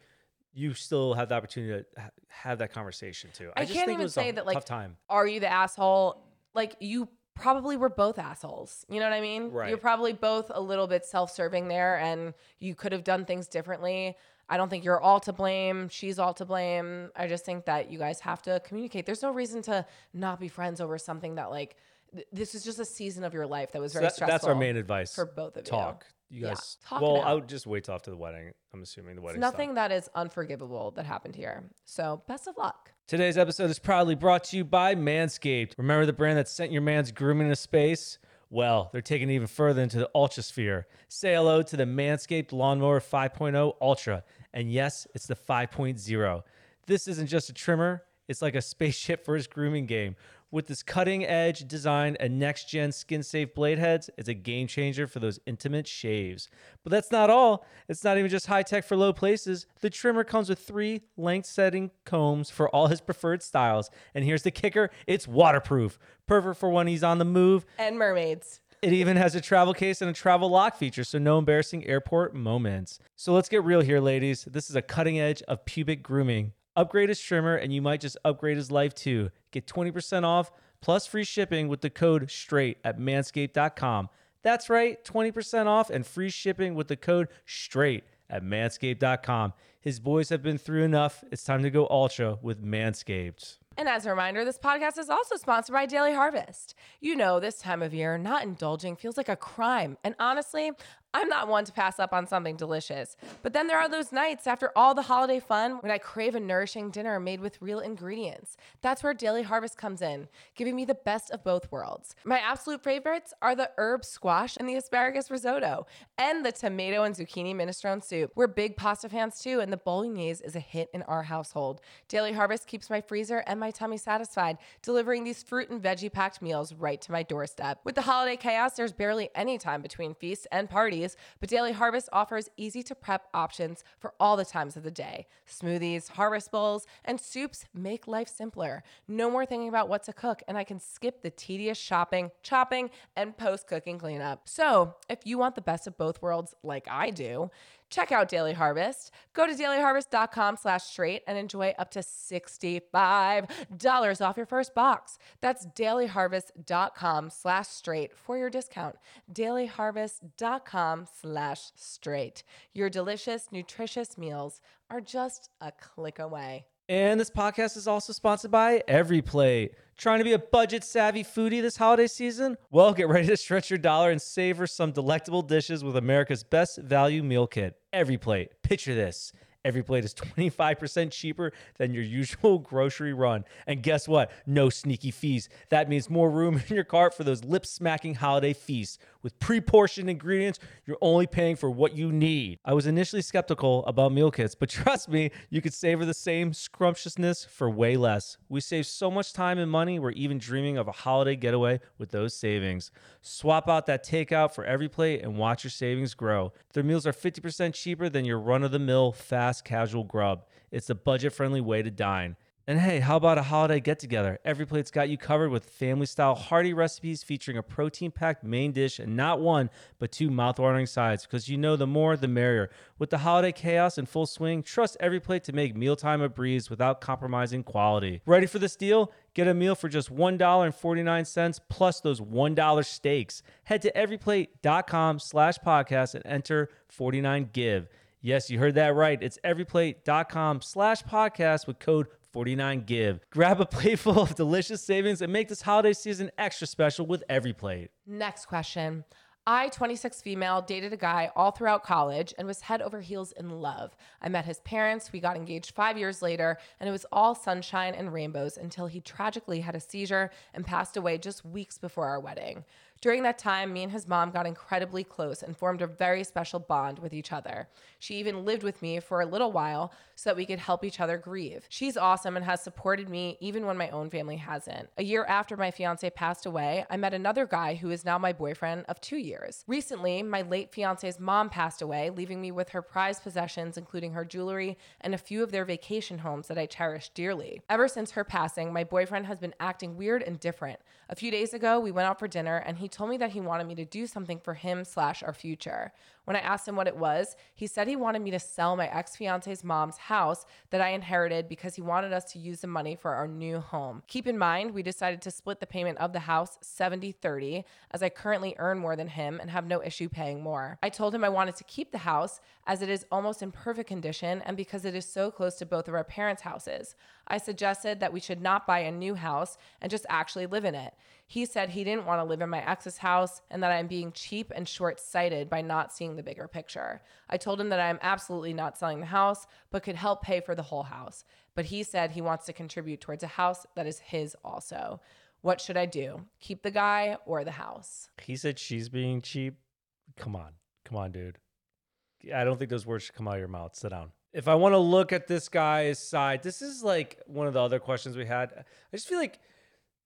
Speaker 1: you still have the opportunity to have that conversation too. I,
Speaker 2: I
Speaker 1: just
Speaker 2: can't
Speaker 1: think
Speaker 2: even
Speaker 1: it was
Speaker 2: say
Speaker 1: a
Speaker 2: that, like,
Speaker 1: tough time.
Speaker 2: are you the asshole like you probably were both assholes you know what i mean
Speaker 1: Right.
Speaker 2: you're probably both a little bit self-serving there and you could have done things differently i don't think you're all to blame she's all to blame i just think that you guys have to communicate there's no reason to not be friends over something that like th- this is just a season of your life that was
Speaker 1: So
Speaker 2: very
Speaker 1: that-
Speaker 2: stressful
Speaker 1: that's our main advice
Speaker 2: for both of you.
Speaker 1: Talk. You
Speaker 2: Yeah,
Speaker 1: guys.
Speaker 2: talk it
Speaker 1: well, I would just wait till after the wedding. I'm assuming the wedding.
Speaker 2: nothing that is unforgivable that happened here so best of luck
Speaker 1: Today's episode is proudly brought to you by Manscaped. Remember the brand that sent your man's grooming into space? Well, they're taking it even further into the ultra sphere. Say hello to the Manscaped Lawnmower 5.0 Ultra. And yes, it's the 5.0. This isn't just a trimmer, it's like a spaceship for his grooming game. With this cutting edge design and next gen skin safe blade heads, it's a game changer for those intimate shaves. But that's not all. It's not even just high tech for low places. The trimmer comes with three length setting combs for all his preferred styles. And here's the kicker it's waterproof, perfect for when he's on the move.
Speaker 2: and mermaids
Speaker 1: It even has a travel case and a travel lock feature, so no embarrassing airport moments. So let's get real here, ladies. This is a cutting edge of pubic grooming. Upgrade his trimmer, and you might just upgrade his life too. Get 20% off plus free shipping with the code STRAIGHT at manscaped.com. That's right, 20% off and free shipping with the code STRAIGHT at manscaped.com. His boys have been through enough. It's time to go ultra with Manscaped.
Speaker 2: And as a reminder, this podcast is also sponsored by Daily Harvest. You know, this time of year, not indulging feels like a crime. And honestly, I'm not one to pass up on something delicious. But then there are those nights after all the holiday fun when I crave a nourishing dinner made with real ingredients. That's where Daily Harvest comes in, giving me the best of both worlds. My absolute favorites are the herb squash and the asparagus risotto, and the tomato and zucchini minestrone soup. We're big pasta fans too, and the bolognese is a hit in our household. Daily Harvest keeps my freezer and my tummy satisfied, delivering these fruit and veggie packed meals right to my doorstep. With the holiday chaos, there's barely any time between feasts and parties, but Daily Harvest offers easy to prep options for all the times of the day. Smoothies, harvest bowls, and soups make life simpler. No more thinking about what to cook, and I can skip the tedious shopping, chopping, and post cooking cleanup. So, if you want the best of both worlds like I do, check out Daily Harvest. Go to dailyharvest.com slash straight and enjoy up to $65 off your first box. That's dailyharvest.com slash straight for your discount. dailyharvest.com slash straight. Your delicious, nutritious meals are just a click away.
Speaker 1: And this podcast is also sponsored by Every Plate. Trying to be a budget savvy foodie this holiday season? Well, get ready to stretch your dollar and savor some delectable dishes with America's best value meal kit. Every Plate. Picture this. Every plate is *laughs* 25% cheaper than your usual grocery run. And guess what? No sneaky fees. That means more room *laughs* in your cart for those lip smacking holiday feasts. With pre portioned ingredients, you're only paying for what you need. I was initially skeptical about meal kits, but *laughs* trust me, you could savor the same scrumptiousness for way less. We save so much time and money, we're even dreaming of a holiday getaway with those savings. Swap out that takeout for every plate and watch your savings grow. Their meals are 50% cheaper than your run of the mill fast casual grub. It's a budget friendly way to dine. And hey, how about a holiday get together? Every plate's got you covered with family style hearty recipes featuring a protein packed main dish and not one, but two mouth-watering sides because you know the more, the merrier. With the holiday chaos in full swing, trust every plate to make mealtime a breeze without compromising quality. Ready for this deal? Get a meal for just $1.49 plus those $1 steaks. Head to everyplate.com slash podcast and enter 49give. Yes, you heard that right. It's everyplate.com slash podcast with code 49give. Grab a plateful of delicious savings and make this holiday season extra special with every plate.
Speaker 2: Next question. I, 26 female, dated a guy all throughout college and was head over heels in love. I met his parents, we got engaged five years later, and it was all sunshine and rainbows until he tragically had a seizure and passed away just weeks before our wedding. During that time, me and his mom got incredibly close and formed a very special bond with each other. She even lived with me for a little while so that we could help each other grieve. She's awesome and has supported me even when my own family hasn't. A year after my fiance passed away, I met another guy who is now my boyfriend of two years. Recently, my late fiance's mom passed away, leaving me with her prized possessions, including her jewelry and a few of their vacation homes that I cherish dearly. Ever since her passing, my boyfriend has been acting weird and different. A few days ago, we went out for dinner and he told me that he wanted me to do something for him slash our future. When I asked him what it was, he said he wanted me to sell my ex fiance's mom's house that I inherited because he wanted us to use the money for our new home. Keep in mind, we decided to split the payment of the house 70 30, as I currently earn more than him and have no issue paying more. I told him I wanted to keep the house as it is almost in perfect condition and because it is so close to both of our parents' houses. I suggested that we should not buy a new house and just actually live in it. He said he didn't want to live in my ex's house and that I'm being cheap and short sighted by not seeing the bigger picture. I told him that I am absolutely not selling the house, but could help pay for the whole house. But he said he wants to contribute towards a house that is his also. What should I do? Keep the guy or the house?
Speaker 1: He said she's being cheap. Come on. Come on, dude. I don't think those words should come out of your mouth. Sit down. If I want to look at this guy's side, this is like one of the other questions we had. I just feel like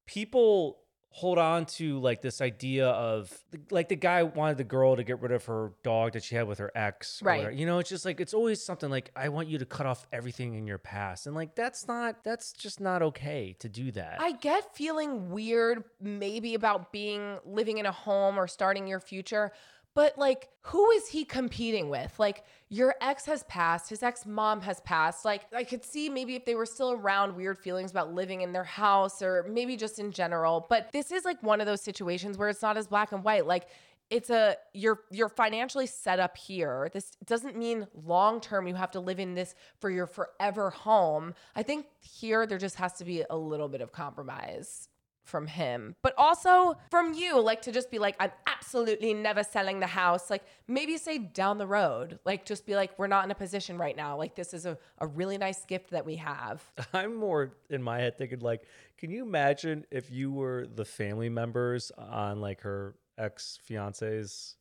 Speaker 1: people hold on to like this idea of like the guy wanted the girl to get rid of her dog that she had with her ex
Speaker 2: Right.
Speaker 1: whatever. you know it's just like it's always something like i want you to cut off everything in your past and like that's not that's just not okay to do that
Speaker 2: I get feeling weird maybe about being living in a home or starting your future, but like who is he competing with? Like your ex has passed, his ex mom has passed. Like I could see maybe if they were still around weird feelings about living in their house or maybe just in general, but this is like one of those situations where it's not as black and white. Like it's a you're you're financially set up here. This doesn't mean long term you have to live in this for your forever home. I think here there just has to be a little bit of compromise from him, but also from you, like to just be like, I'm absolutely never selling the house. Like maybe say down the road, like just be like, we're not in a position right now. Like this is a, a really nice gift that we have. *laughs*
Speaker 1: i'm more in my head thinking like can you imagine if you were the family members on like her ex fiance's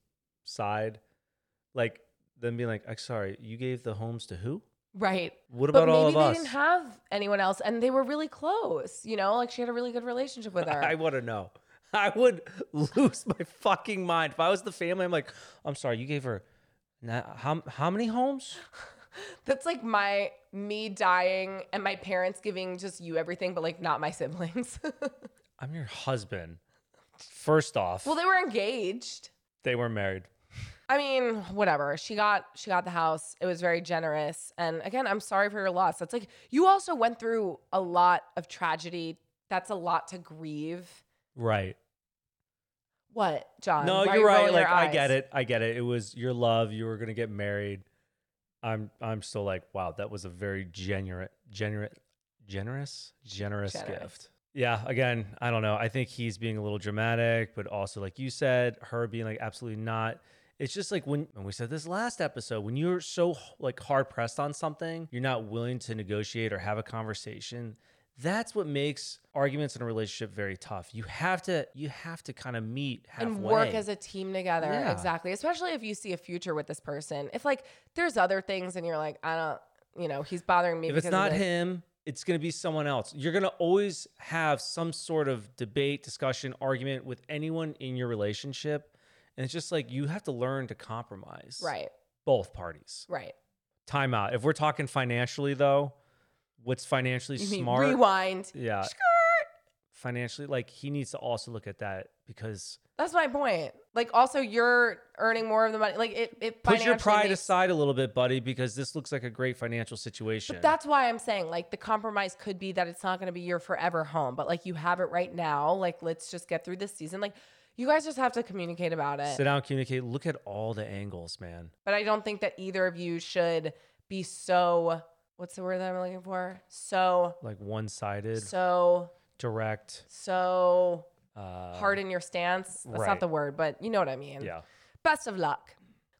Speaker 1: side like them being like i'm sorry you gave the homes to who
Speaker 2: Right.
Speaker 1: what
Speaker 2: But
Speaker 1: about
Speaker 2: maybe
Speaker 1: all of
Speaker 2: they
Speaker 1: us
Speaker 2: didn't have anyone else and they were really close, you know, like she had a really good relationship with her. *laughs*
Speaker 1: I want to know. I would *laughs* lose my fucking mind if I was the family. I'm like, I'm sorry, you gave her how how many homes? *laughs*
Speaker 2: That's like my me dying and my parents giving just you everything, but like not my siblings.
Speaker 1: I'm your husband. First off,
Speaker 2: well, they were engaged.
Speaker 1: they were married.
Speaker 2: I mean, whatever. She got she got the house. It was very generous. And again, I'm sorry for your loss. That's like you also went through a lot of tragedy. That's a lot to grieve.
Speaker 1: Right.
Speaker 2: What, Jon?
Speaker 1: No,
Speaker 2: Why
Speaker 1: you're
Speaker 2: you
Speaker 1: right. Like
Speaker 2: your
Speaker 1: I get it. I get it. It was your love. You were gonna get married. I'm I'm still like, wow, that was a very genuine, genuine, generous, generous,
Speaker 2: Generous.
Speaker 1: gift. Yeah. Again, I don't know. I think he's being a little dramatic, but also like you said, her being like absolutely not. It's just like when, when we said this last episode, when you're so like hard pressed on something, you're not willing to negotiate or have a conversation. That's what makes arguments in a relationship very tough. You have to you have to kind of meet halfway
Speaker 2: and work as a team together.
Speaker 1: Yeah.
Speaker 2: Exactly. Especially if you see a future with this person. If like there's other things and you're like, I don't, you know, he's bothering me.
Speaker 1: if it's not him, it's going to be someone else. You're going to always have some sort of debate, discussion, argument with anyone in your relationship. And it's just like you have to learn to compromise.
Speaker 2: Right.
Speaker 1: Both parties.
Speaker 2: Right.
Speaker 1: Time out. If we're talking financially, though, what's financially
Speaker 2: You
Speaker 1: smart.
Speaker 2: rewind.
Speaker 1: Yeah.
Speaker 2: Skirt.
Speaker 1: Financially, like he needs to also look at that because
Speaker 2: That's my point. Like, also, you're earning more of the money. Like, it, it
Speaker 1: put your pride
Speaker 2: makes-
Speaker 1: aside a little bit, buddy, because this looks like a great financial situation.
Speaker 2: But that's why I'm saying, like, the compromise could be that it's not going to be your forever home, but like, you have it right now. Like, let's just get through this season. Like, you guys just have to communicate about it.
Speaker 1: Sit down, communicate. Look at all the angles, man.
Speaker 2: But I don't think that either of you should be so, what's the word that I'm looking for? So,
Speaker 1: Like one sided,
Speaker 2: so,
Speaker 1: direct.
Speaker 2: so
Speaker 1: Uh,
Speaker 2: hard in your stance. That's
Speaker 1: right.
Speaker 2: not the word, but you know what I mean.
Speaker 1: Yeah.
Speaker 2: Best of luck.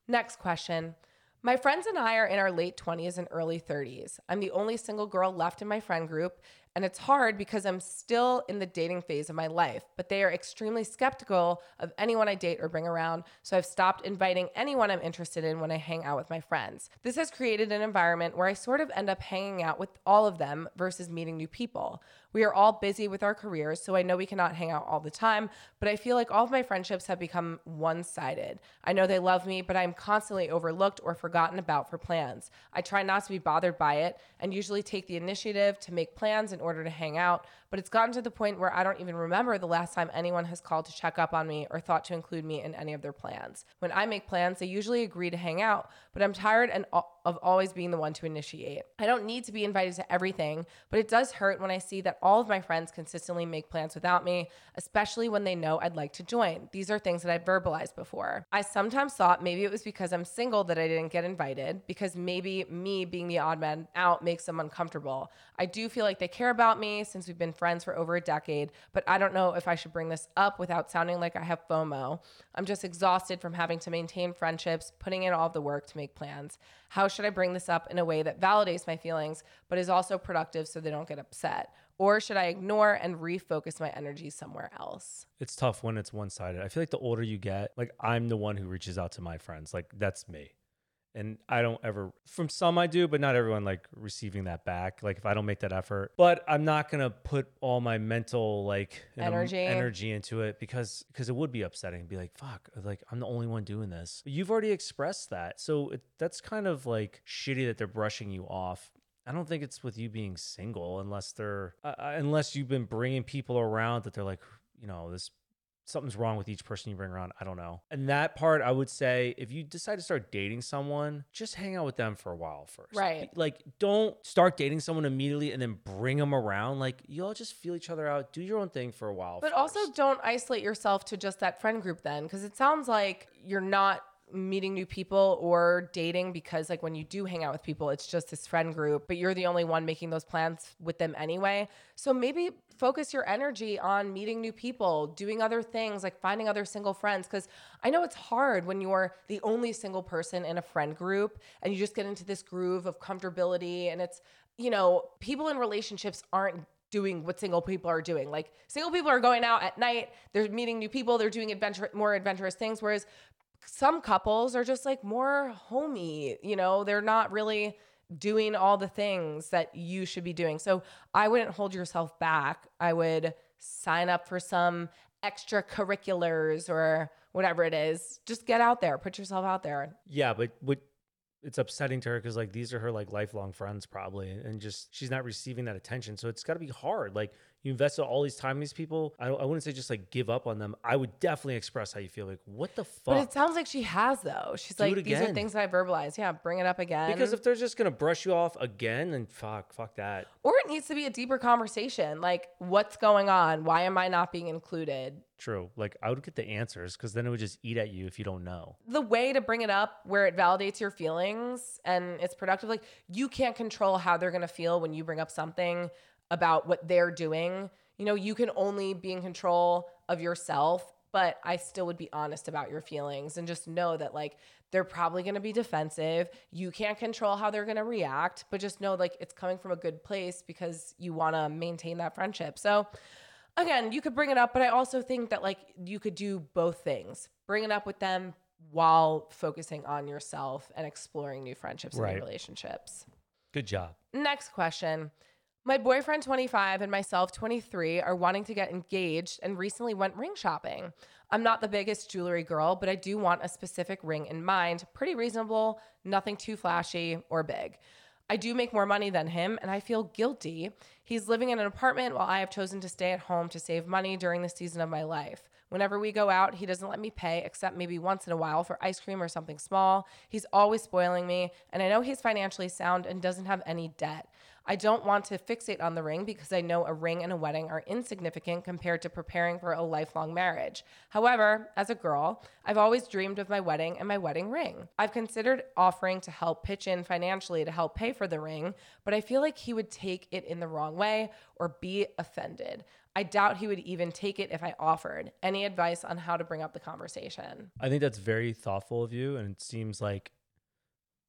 Speaker 2: Next question. My friends and I are in our late 20s and early 30s. I'm the only single girl left in my friend group, and it's hard because I'm still in the dating phase of my life, but they are extremely skeptical of anyone I date or bring around, so I've stopped inviting anyone I'm interested in when I hang out with my friends. This has created an environment where I sort of end up hanging out with all of them versus meeting new people. We are all busy with our careers, so I know we cannot hang out all the time, but I feel like all of my friendships have become one sided. I know they love me, but I'm constantly overlooked or forgotten about for plans. I try not to be bothered by it and usually take the initiative to make plans in order to hang out, but it's gotten to the point where I don't even remember the last time anyone has called to check up on me or thought to include me in any of their plans. When I make plans, they usually agree to hang out, but I'm tired and of always being the one to initiate. I don't need to be invited to everything, but it does hurt when I see that all of my friends consistently make plans without me, especially when they know I'd like to join. These are things that I've verbalized before. I sometimes thought maybe it was because I'm single that I didn't get invited, because maybe me being the odd man out makes them uncomfortable. I do feel like they care about me since we've been friends for over a decade, but I don't know if I should bring this up without sounding like I have FOMO. I'm just exhausted from having to maintain friendships, putting in all the work to make plans. How should I bring this up in a way that validates my feelings, but is also productive so they don't get upset? Or should I ignore and refocus my energy somewhere else?
Speaker 1: It's tough when it's one sided. I feel like the older you get, like I'm the one who reaches out to my friends. Like that's me. And I don't ever, from some I do, but not everyone like receiving that back. Like if I don't make that effort, but I'm not gonna put all my mental like
Speaker 2: Energy.
Speaker 1: energy into it because because it would be upsetting. Be like, fuck, like I'm the only one doing this. You've already expressed that, so it, that's kind of like shitty that they're brushing you off. I don't think it's with you being single unless they're uh, uh, unless you've been bringing people around that they're like, you know, this something's wrong with each person you bring around. I don't know. And that part, I would say, if you decide to start dating someone, just hang out with them for a while first.
Speaker 2: Right.
Speaker 1: Like, don't start dating someone immediately and then bring them around. Like, you all just feel each other out. Do your own thing for a while.
Speaker 2: But also, don't isolate yourself to just that friend group then, because it sounds like you're not meeting new people or dating because, like, when you do hang out with people, it's just this friend group, but you're the only one making those plans with them anyway. So maybe focus your energy on meeting new people, doing other things, like finding other single friends. Because I know it's hard when you're the only single person in a friend group and you just get into this groove of comfortability. And it's, you know, people in relationships aren't doing what single people are doing. Like single people are going out at night, they're meeting new people, they're doing adventure more adventurous things whereas some couples are just like more homey, you know, they're not really doing all the things that you should be doing. So I wouldn't hold yourself back. I would sign up for some extracurriculars or whatever it is. Just get out there, put yourself out there.
Speaker 1: yeah, but what it's upsetting to her because like these are her like lifelong friends probably, and just she's not receiving that attention. So it's got to be hard. Like you invested all these time in these people. I, I wouldn't say just like give up on them. I would definitely express how you feel. Like what the fuck?
Speaker 2: But it sounds like she has though. She's
Speaker 1: Do
Speaker 2: like, these are things that I verbalized. Yeah, bring it up again.
Speaker 1: Because if they're just gonna brush you off again, then fuck, fuck that.
Speaker 2: or it needs to be a deeper conversation. Like, what's going on? Why am I not being included?
Speaker 1: True. Like I would get the answers because then it would just eat at you if you don't know.
Speaker 2: the way to bring it up where it validates your feelings and it's productive like you can't control how they're to feel when you bring up something about what they're doing you know you can only be in control of yourself but i still would be honest about your feelings and just know that like they're probably going to be defensive you can't control how they're going to react but just know like it's coming from a good place because you want to maintain that friendship so again, you could bring it up, but I also think that like you could do both things. Bring it up with them while focusing on yourself and exploring new friendships and new relationships.
Speaker 1: Good job.
Speaker 2: Next question. My boyfriend 25 and myself 23 are wanting to get engaged and recently went ring shopping. I'm not the biggest jewelry girl, but I do want a specific ring in mind, pretty reasonable, nothing too flashy or big. I do make more money than him and I feel guilty. He's living in an apartment while I have chosen to stay at home to save money during the season of my life. Whenever we go out, he doesn't let me pay except maybe once in a while for ice cream or something small. He's always spoiling me, and I know he's financially sound and doesn't have any debt. I don't want to fixate on the ring because I know a ring and a wedding are insignificant compared to preparing for a lifelong marriage. However, as a girl, I've always dreamed of my wedding and my wedding ring. I've considered offering to help pitch in financially to help pay for the ring, but I feel like he would take it in the wrong way or be offended. I doubt he would even take it if I offered. Any advice on how to bring up the conversation?
Speaker 1: I think that's very thoughtful of you, and it seems like,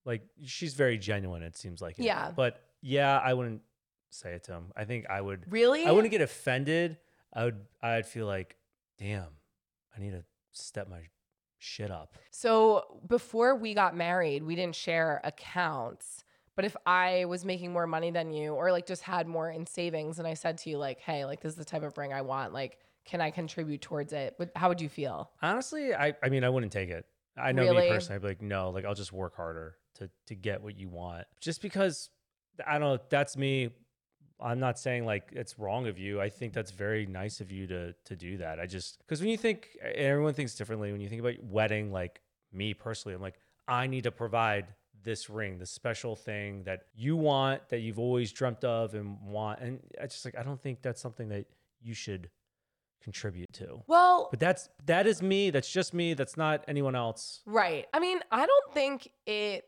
Speaker 1: like she's very genuine. It seems like, it.
Speaker 2: Yeah.
Speaker 1: But yeah, I wouldn't say it to him. I think I would.
Speaker 2: Really?
Speaker 1: I wouldn't get offended. I would. I'd feel like, damn, I need to step my shit up.
Speaker 2: So before we got married, we didn't share accounts. But if I was making more money than you or like just had more in savings and I said to you like, "Hey, like this is the type of ring I want. Like, can I contribute towards it?" Would- How would you feel?
Speaker 1: Honestly, I. I mean, I wouldn't take it. I know
Speaker 2: Really?
Speaker 1: me personally. I'd be like, no, like I'll just work harder to to get what you want. Just because I don't know. That's me. I'm not saying like it's wrong of you. I think that's very nice of you to to do that. I just because when you think everyone thinks differently. When you think about wedding, like me personally, I'm like I need to provide this ring, this special thing that you want, that you've always dreamt of and want. And I just like I don't think that's something that you should contribute to.
Speaker 2: Well,
Speaker 1: But that's that is me. That's just me. That's not anyone else.
Speaker 2: right. I mean, I don't think it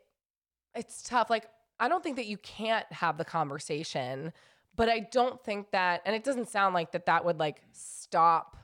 Speaker 2: it's tough. Like, I don't think that you can't have the conversation, but I don't think that and it doesn't sound like that that would like stop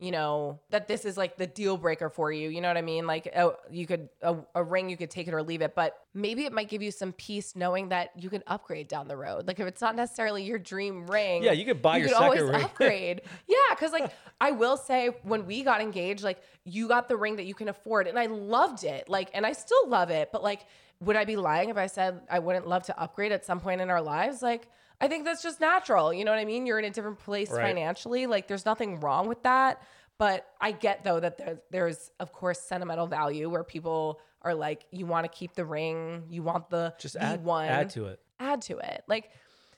Speaker 2: you know that this is like the deal breaker for you you know what i mean? Like oh, you could a, a ring you could take it or leave it but maybe it might give you some peace knowing that you can upgrade down the road. Like if it's not necessarily your dream ring
Speaker 1: Yeah, you could buy
Speaker 2: you
Speaker 1: your
Speaker 2: could
Speaker 1: second
Speaker 2: always
Speaker 1: ring. *laughs*
Speaker 2: upgrade. Yeah because like i will say when we got engaged like you got the ring that you can afford and i loved it like and i still love it but like would i be lying if i said i wouldn't love to upgrade at some point in our lives like I think that's just natural. You know what I mean? You're in a different place
Speaker 1: Right.
Speaker 2: financially. Like there's nothing wrong with that. But I get though that there, there's of course sentimental value where people are like, you want to keep the ring, you want the
Speaker 1: Just
Speaker 2: the
Speaker 1: add
Speaker 2: one,
Speaker 1: add to it.
Speaker 2: add to it. Like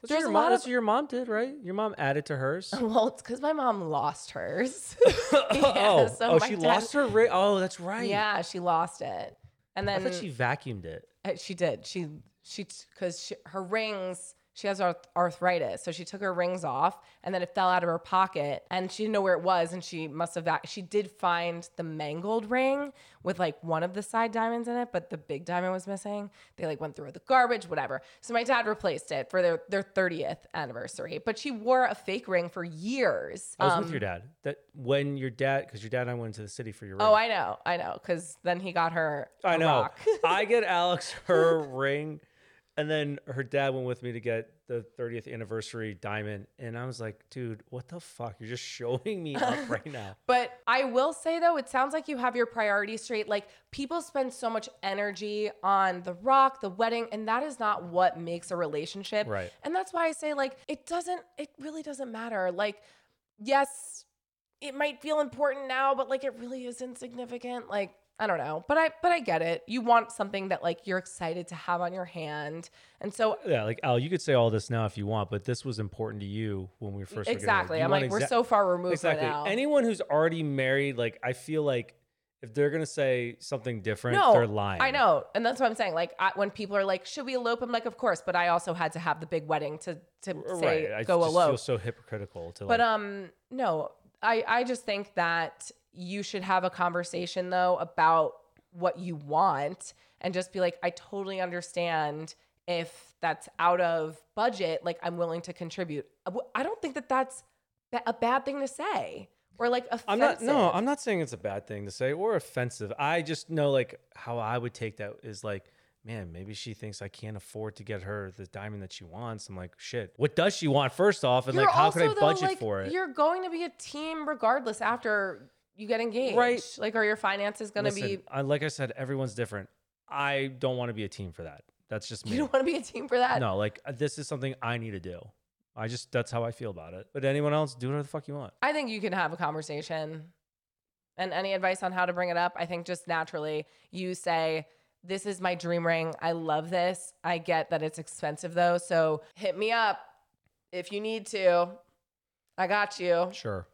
Speaker 1: That's
Speaker 2: there's
Speaker 1: what
Speaker 2: a
Speaker 1: your mom,
Speaker 2: lot of
Speaker 1: what your mom did, right? Your mom added to hers. *laughs*
Speaker 2: well, it's because my mom lost hers. *laughs* *laughs*
Speaker 1: oh,
Speaker 2: so
Speaker 1: oh, she
Speaker 2: dad-
Speaker 1: lost her ring. Oh, that's right.
Speaker 2: Yeah, she lost it, and then I
Speaker 1: thought she vacuumed it.
Speaker 2: Uh, She did. She she because her rings. She has arth- arthritis, so she took her rings off, and then it fell out of her pocket, and she didn't know where it was, and she must have. Vac- she did find the mangled ring with like one of the side diamonds in it, but the big diamond was missing. They like went through the garbage, whatever. So my dad replaced it for their their thirtieth anniversary, but she wore a fake ring for years.
Speaker 1: I was
Speaker 2: Um,
Speaker 1: with your dad. That when your dad, because your dad and I went to the city for your ring.
Speaker 2: Oh, I know, I know, because then he got her.
Speaker 1: I know.
Speaker 2: rock. *laughs*
Speaker 1: I get Alex her ring, and then her dad went with me to get the 30th anniversary diamond, and I was like, dude, what the fuck? You're just showing me up *laughs* right now.
Speaker 2: But I will say though, it sounds like you have your priorities straight. Like people spend so much energy on the rock, the wedding, and that is not what makes a relationship.
Speaker 1: Right.
Speaker 2: And that's why I say like it doesn't it really doesn't matter. Like yes, it might feel important now, but like it really is insignificant. Like I don't know. But I but I get it. You want something that like you're excited to have on your hand. And so
Speaker 1: Yeah, like Al, you could say all this now if you want, but this was important to you when we first were married.
Speaker 2: exactly. I'm like we're so far removed
Speaker 1: exactly.
Speaker 2: right now.
Speaker 1: Anyone who's already married, like I feel like if they're gonna say something different,
Speaker 2: No,
Speaker 1: they're lying.
Speaker 2: I know, and that's what I'm saying. Like I, when people are like, "Should we elope?" I'm like, "Of course," but I also had to have the big wedding to to say
Speaker 1: Right. I
Speaker 2: go elope.
Speaker 1: feel so hypocritical to
Speaker 2: but
Speaker 1: like,
Speaker 2: um, no, I I just think that you should have a conversation though about what you want and just be like, I totally understand if that's out of budget. Like I'm willing to contribute. Uh, I don't think that that's a bad thing to say or like offensive.
Speaker 1: I'm not. No, I'm not saying it's a bad thing to say or offensive. I just know like how I would take that is like, man, maybe she thinks I can't afford to get her the diamond that she wants. I'm like, shit. What does she want first off, and
Speaker 2: You're
Speaker 1: like, how can I
Speaker 2: also, though,
Speaker 1: budget
Speaker 2: like,
Speaker 1: for it?
Speaker 2: You're going to be a team regardless after you get engaged.
Speaker 1: Right.
Speaker 2: Like, are your finances going to be.
Speaker 1: I, like I said, everyone's different. I don't want to be a team for that. That's just *laughs* me.
Speaker 2: You don't want to be a team for that?
Speaker 1: no, like uh, this is something I need to do. I just that's how I feel about it. But anyone else, do whatever the fuck you want.
Speaker 2: I think you can have a conversation. And any advice on how to bring it up? I think just naturally you say, This is my dream ring. I love this. I get that it's expensive though. So hit me up if you need to. I got you.
Speaker 1: Sure.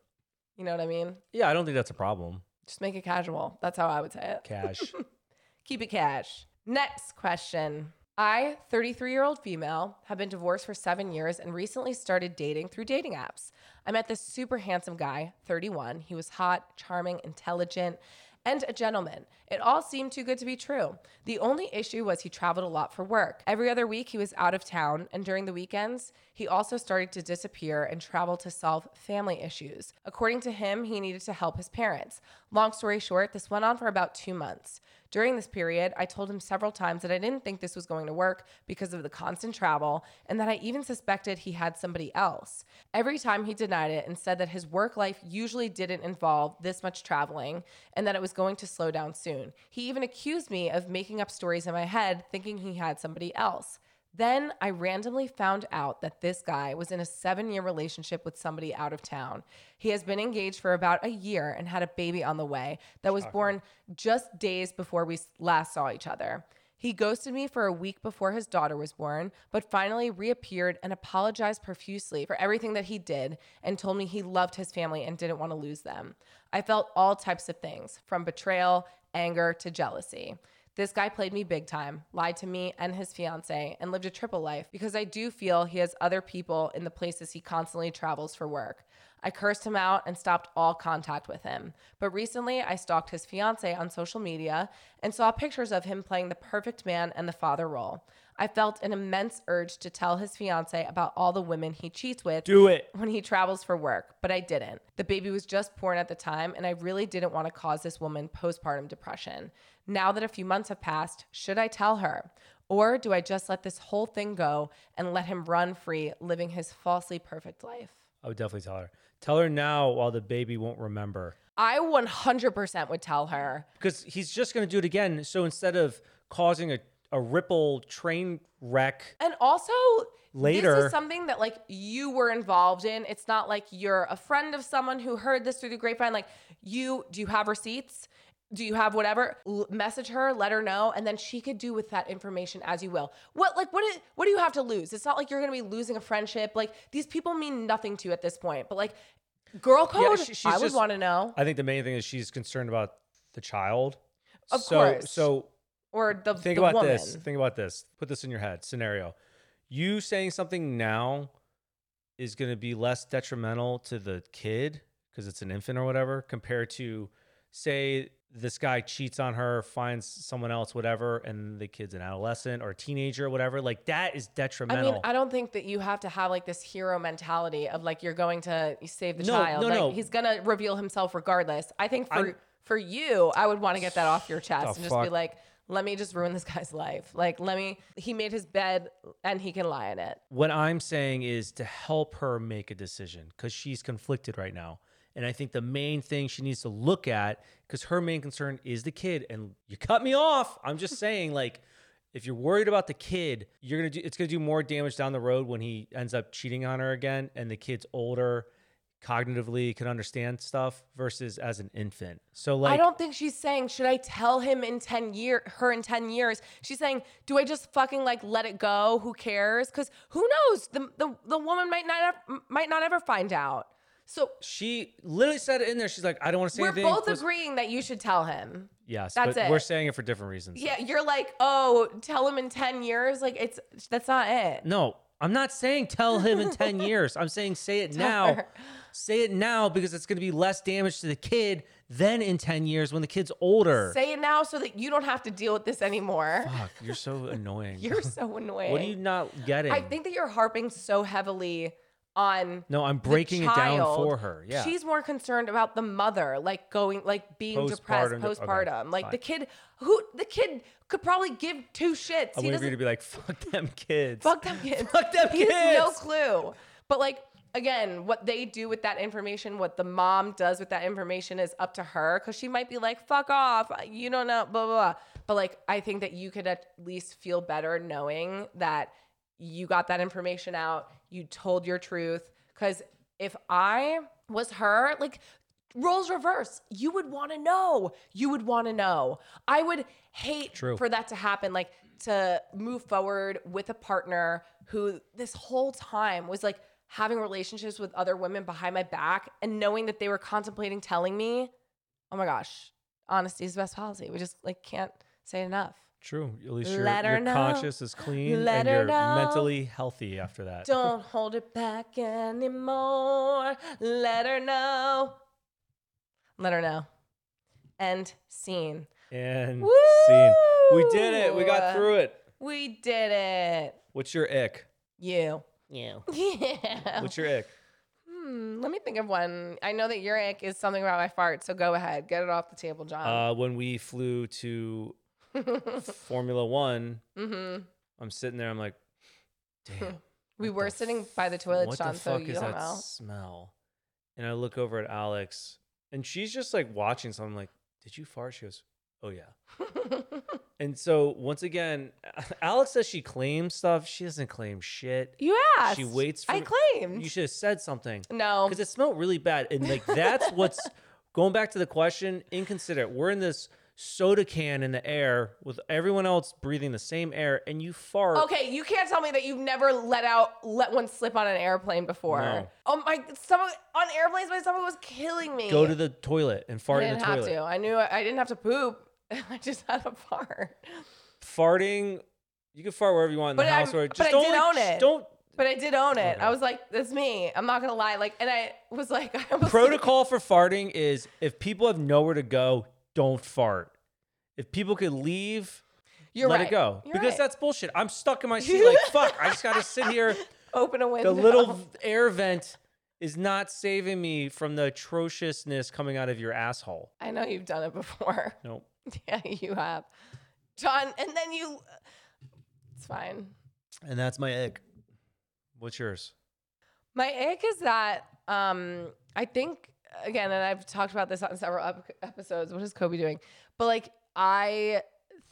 Speaker 2: You know what I mean?
Speaker 1: Yeah, I don't think that's a problem.
Speaker 2: Just make it casual. That's how I would say it.
Speaker 1: Cash. *laughs*
Speaker 2: Keep it cash. Next question. I, 33 year old female, have been divorced for seven years and recently started dating through dating apps. I met this super handsome guy, 31. He was hot, charming, intelligent, and a gentleman. It all seemed too good to be true. The only issue was he traveled a lot for work. Every other week, he was out of town, and during the weekends, he also started to disappear and travel to solve family issues. According to him, he needed to help his parents. Long story short, this went on for about two months. During this period, I told him several times that I didn't think this was going to work because of the constant travel and that I even suspected he had somebody else. Every time he denied it and said that his work life usually didn't involve this much traveling and that it was going to slow down soon. He even accused me of making up stories in my head thinking he had somebody else. Then I randomly found out that this guy was in a seven year relationship with somebody out of town. He has been engaged for about a year and had a baby on the way that was born just days before we last saw each other. He ghosted me for a week before his daughter was born, but finally reappeared and apologized profusely for everything that he did and told me he loved his family and didn't want to lose them. I felt all types of things, from betrayal, anger, to jealousy. This guy played me big time, lied to me and his fiance, and lived a triple life because I do feel he has other people in the places he constantly travels for work. I cursed him out and stopped all contact with him. But recently, I stalked his fiance on social media and saw pictures of him playing the perfect man and the father role. I felt an immense urge to tell his fiance about all the women he cheats with
Speaker 1: Do it.
Speaker 2: when he travels for work, but I didn't. The baby was just born at the time, and I really didn't want to cause this woman postpartum depression. Now that a few months have passed, should I tell her? Or do I just let this whole thing go and let him run free, living his falsely perfect life?
Speaker 1: I would definitely tell her. Tell her now while the baby won't remember.
Speaker 2: I 100% would tell her.
Speaker 1: Because he's just going to do it again. So instead of causing a, a ripple train wreck,
Speaker 2: And also,
Speaker 1: Later-
Speaker 2: this is something that like you were involved in. It's not like you're a friend of someone who heard this through the grapevine. Like, you do you have receipts? Do you have whatever? L- message her, let her know, and then she could do with that information as you will. What like what? Is, what do you have to lose? It's not like you're gonna be losing a friendship. Like these people mean nothing to you at this point. But like, girl code,
Speaker 1: she- she's
Speaker 2: I would want to know.
Speaker 1: I think the main thing is she's concerned about the child.
Speaker 2: Of
Speaker 1: so,
Speaker 2: course.
Speaker 1: So
Speaker 2: Or the
Speaker 1: think
Speaker 2: the
Speaker 1: about
Speaker 2: woman.
Speaker 1: this. Think about this. Put this in your head. Scenario. You saying something now is going to be less detrimental to the kid because it's an infant or whatever compared to say this guy cheats on her, finds someone else, whatever, and the kid's an adolescent or a teenager or whatever. Like that is detrimental.
Speaker 2: I mean, I don't think that you have to have like this hero mentality of like you're going to save the
Speaker 1: No,
Speaker 2: child.
Speaker 1: no,
Speaker 2: like
Speaker 1: no.
Speaker 2: he's gonna reveal himself regardless. I think for
Speaker 1: I'm-
Speaker 2: for you, I would want to get that off your chest and just be like, let me just ruin this guy's life. Like, let me. He made his bed and he can lie in it.
Speaker 1: what I'm saying is to help her make a decision because she's conflicted right now. And I think the main thing she needs to look at, because her main concern is the kid. And you cut me off. I'm just saying, like, if you're worried about the kid, you're gonna do it's gonna do more damage down the road when he ends up cheating on her again and the kid's older, cognitively can understand stuff versus as an infant. So like
Speaker 2: I don't think she's saying should I tell him in ten year her in ten years. She's saying do I just fucking like let it go? Who cares? Because who knows? The, the the woman might not might not ever find out. So
Speaker 1: she literally said it in there. She's like, I don't want to say
Speaker 2: we're
Speaker 1: anything.
Speaker 2: both
Speaker 1: Plus-
Speaker 2: agreeing that you should tell him.
Speaker 1: Yes,
Speaker 2: That's
Speaker 1: but
Speaker 2: it.
Speaker 1: we're saying it for different reasons.
Speaker 2: Yeah, you're like, oh, tell him in 10 years. Like, it's that's not it.
Speaker 1: No, I'm not saying tell him in 10 *laughs* years. I'm saying say it now.
Speaker 2: her.
Speaker 1: Say it now because it's going to be less damage to the kid than in 10 years when the kid's older.
Speaker 2: Say it now so that you don't have to deal with this anymore.
Speaker 1: Fuck, you're so *laughs* annoying.
Speaker 2: You're so annoying.
Speaker 1: what are you not getting?
Speaker 2: I think that you're harping so heavily on
Speaker 1: no, I'm breaking it down for her. Yeah.
Speaker 2: She's more concerned about the mother, like going, like being depressed
Speaker 1: Postpartum okay,
Speaker 2: like the kid who the kid could probably give two shits.
Speaker 1: I'm
Speaker 2: he
Speaker 1: waiting for
Speaker 2: doesn't
Speaker 1: you to be like, fuck them kids.
Speaker 2: Fuck them kids. *laughs*
Speaker 1: Fuck them
Speaker 2: he has no clue. But like again, what they do with that information, what the mom does with that information is up to her because she might be like, fuck off. You don't know, blah, blah, blah. But like, I think that you could at least feel better knowing that you got that information out, you told your truth. Because if I was her, like, roles reverse. You would want to know. You would want to know. I would hate
Speaker 1: True.
Speaker 2: for that to happen. Like to move forward with a partner who this whole time was like having relationships with other women behind my back and knowing that they were contemplating telling me, oh my gosh, honesty is the best policy. We just like can't say enough.
Speaker 1: True. At least your,
Speaker 2: Let her
Speaker 1: your
Speaker 2: know.
Speaker 1: conscience is clean
Speaker 2: Let
Speaker 1: and
Speaker 2: her
Speaker 1: you're
Speaker 2: know.
Speaker 1: mentally healthy after that.
Speaker 2: Don't hold it back anymore. Let her know. Let her know. End scene.
Speaker 1: And
Speaker 2: Woo!
Speaker 1: scene. We did it. We got through it.
Speaker 2: We did it.
Speaker 1: What's your ick?
Speaker 2: You.
Speaker 1: You.
Speaker 2: Yeah.
Speaker 1: What's your ick?
Speaker 2: Hmm, let me think of one. I know that your ick is something about my fart, so go ahead. Get it off the table, Jon.
Speaker 1: Uh, when we flew to Formula One,
Speaker 2: mm-hmm.
Speaker 1: I'm sitting there. I'm like, damn. *laughs*
Speaker 2: We were sitting by the toilet,
Speaker 1: what
Speaker 2: Jon,
Speaker 1: the
Speaker 2: so
Speaker 1: fuck
Speaker 2: you
Speaker 1: is
Speaker 2: don't
Speaker 1: that
Speaker 2: know.
Speaker 1: smell? And I look over at Alex, and she's just like watching. So I'm like, did you fart? She goes, oh yeah. *laughs* And so once again, *laughs* Alex says she claims stuff. She doesn't claim shit.
Speaker 2: you asked.
Speaker 1: She waits for
Speaker 2: I claimed.
Speaker 1: You should have said something
Speaker 2: no.
Speaker 1: because it smelled really bad. And like that's what's going back to the question. Inconsiderate. We're in this soda can in the air with everyone else breathing the same air, and you fart.
Speaker 2: Okay, you can't tell me that you've never let out let one slip on an airplane before.
Speaker 1: No.
Speaker 2: Oh my stomach on airplanes, my stomach was killing me.
Speaker 1: Go to the toilet and
Speaker 2: I
Speaker 1: fart in
Speaker 2: didn't
Speaker 1: the
Speaker 2: have
Speaker 1: toilet.
Speaker 2: to. I knew I didn't have to poop. *laughs* I just had a fart.
Speaker 1: Farting. You can fart wherever you want in
Speaker 2: But
Speaker 1: the
Speaker 2: I-
Speaker 1: house. or
Speaker 2: but
Speaker 1: just
Speaker 2: I
Speaker 1: don't
Speaker 2: did
Speaker 1: like,
Speaker 2: own it.
Speaker 1: Don't
Speaker 2: But I did own it.
Speaker 1: Okay.
Speaker 2: I was like, "That's me." I'm not gonna lie. Like, and I was like, *laughs* I was
Speaker 1: protocol for farting is if people have nowhere to go, don't fart. If people could leave,
Speaker 2: You're
Speaker 1: let
Speaker 2: right.
Speaker 1: it go.
Speaker 2: You're
Speaker 1: because
Speaker 2: right.
Speaker 1: that's bullshit. I'm stuck in my *laughs* seat like fuck. I just gotta sit here. *laughs*
Speaker 2: open a window.
Speaker 1: The little *laughs* air vent is not saving me from the atrociousness coming out of your asshole.
Speaker 2: I know you've done it before.
Speaker 1: Nope.
Speaker 2: yeah, you have, Jon. And then you. It's fine.
Speaker 1: And that's my egg. What's yours?
Speaker 2: My ick is that um, I think again, and I've talked about this on several ep- episodes. What is Kobe doing? But like, I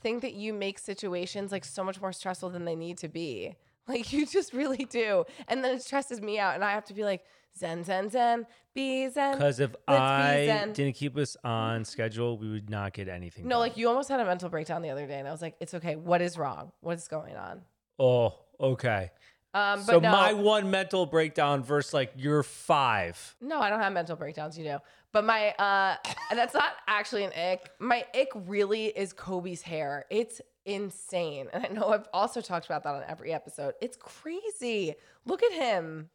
Speaker 2: think that you make situations like so much more stressful than they need to be. *laughs* Like you just really do, and then it stresses me out, and I have to be like zen, zen, zen, be zen.
Speaker 1: Because if
Speaker 2: Let's be
Speaker 1: I
Speaker 2: zen.
Speaker 1: didn't keep us on schedule, we would not get anything.
Speaker 2: No,
Speaker 1: done.
Speaker 2: like you almost had a mental breakdown the other day, and I was like, it's okay. What is wrong? What is going on?
Speaker 1: oh, okay.
Speaker 2: Um, but
Speaker 1: So
Speaker 2: no,
Speaker 1: my one mental breakdown versus like your five.
Speaker 2: No, I don't have mental breakdowns, you know. But my uh and that's not actually an ick. My ick really is Kobe's hair. It's insane. And I know I've also talked about that on every episode. It's crazy. Look at him.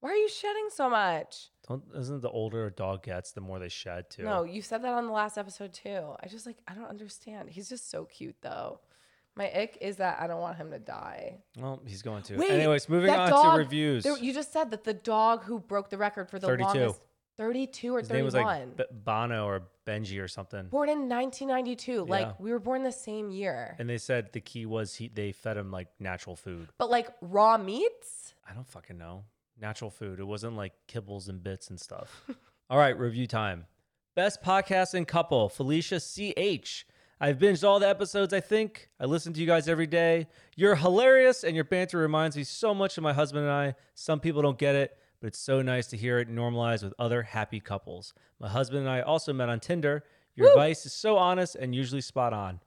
Speaker 2: Why are you shedding so much?
Speaker 1: Don't isn't the older a dog gets, the more they shed too.
Speaker 2: No, you said that on the last episode too. I just like I don't understand. He's just so cute though. My ick is that I don't want him to die.
Speaker 1: Well, he's going to.
Speaker 2: Wait,
Speaker 1: Anyways, moving
Speaker 2: that
Speaker 1: on
Speaker 2: dog-
Speaker 1: to reviews.
Speaker 2: There, you just said that the dog who broke the record for the
Speaker 1: 32.
Speaker 2: longest 32 or
Speaker 1: His name
Speaker 2: 31.
Speaker 1: was like B- Bono or Benji or something.
Speaker 2: born in 1992. Like we were born the same year.
Speaker 1: And they said the key was he they fed him like natural food.
Speaker 2: But like raw meats?
Speaker 1: I don't fucking know. Natural food. It wasn't like kibbles and bits and stuff. *laughs* All right, review time. Best podcast in couple, Felicia CH. I've binged all the episodes, I think. I listen to you guys every day. You're hilarious, and your banter reminds me so much of my husband and I. Some people don't get it, but it's so nice to hear it normalized with other happy couples. My husband and I also met on Tinder. Your
Speaker 2: Woo!
Speaker 1: advice is so honest and usually spot on.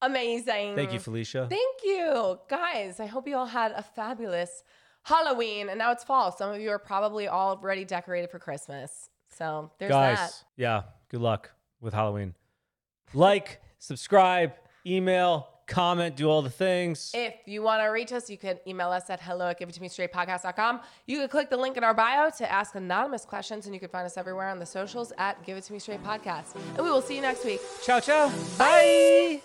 Speaker 2: Amazing.
Speaker 1: Thank you, Felicia.
Speaker 2: Thank you. Guys, I hope you all had a fabulous Halloween. And now it's fall. Some of you are probably already decorated for Christmas. So there's
Speaker 1: Guys,
Speaker 2: that.
Speaker 1: yeah, good luck with Halloween. Like, subscribe, email, comment, do all the things.
Speaker 2: If you want to reach us, you can email us at hello at give it to me straight podcast.com. You can click the link in our bio to ask anonymous questions, and you can find us everywhere on the socials at give it to me straight podcast. And we will see you next week.
Speaker 1: Ciao, ciao. Bye.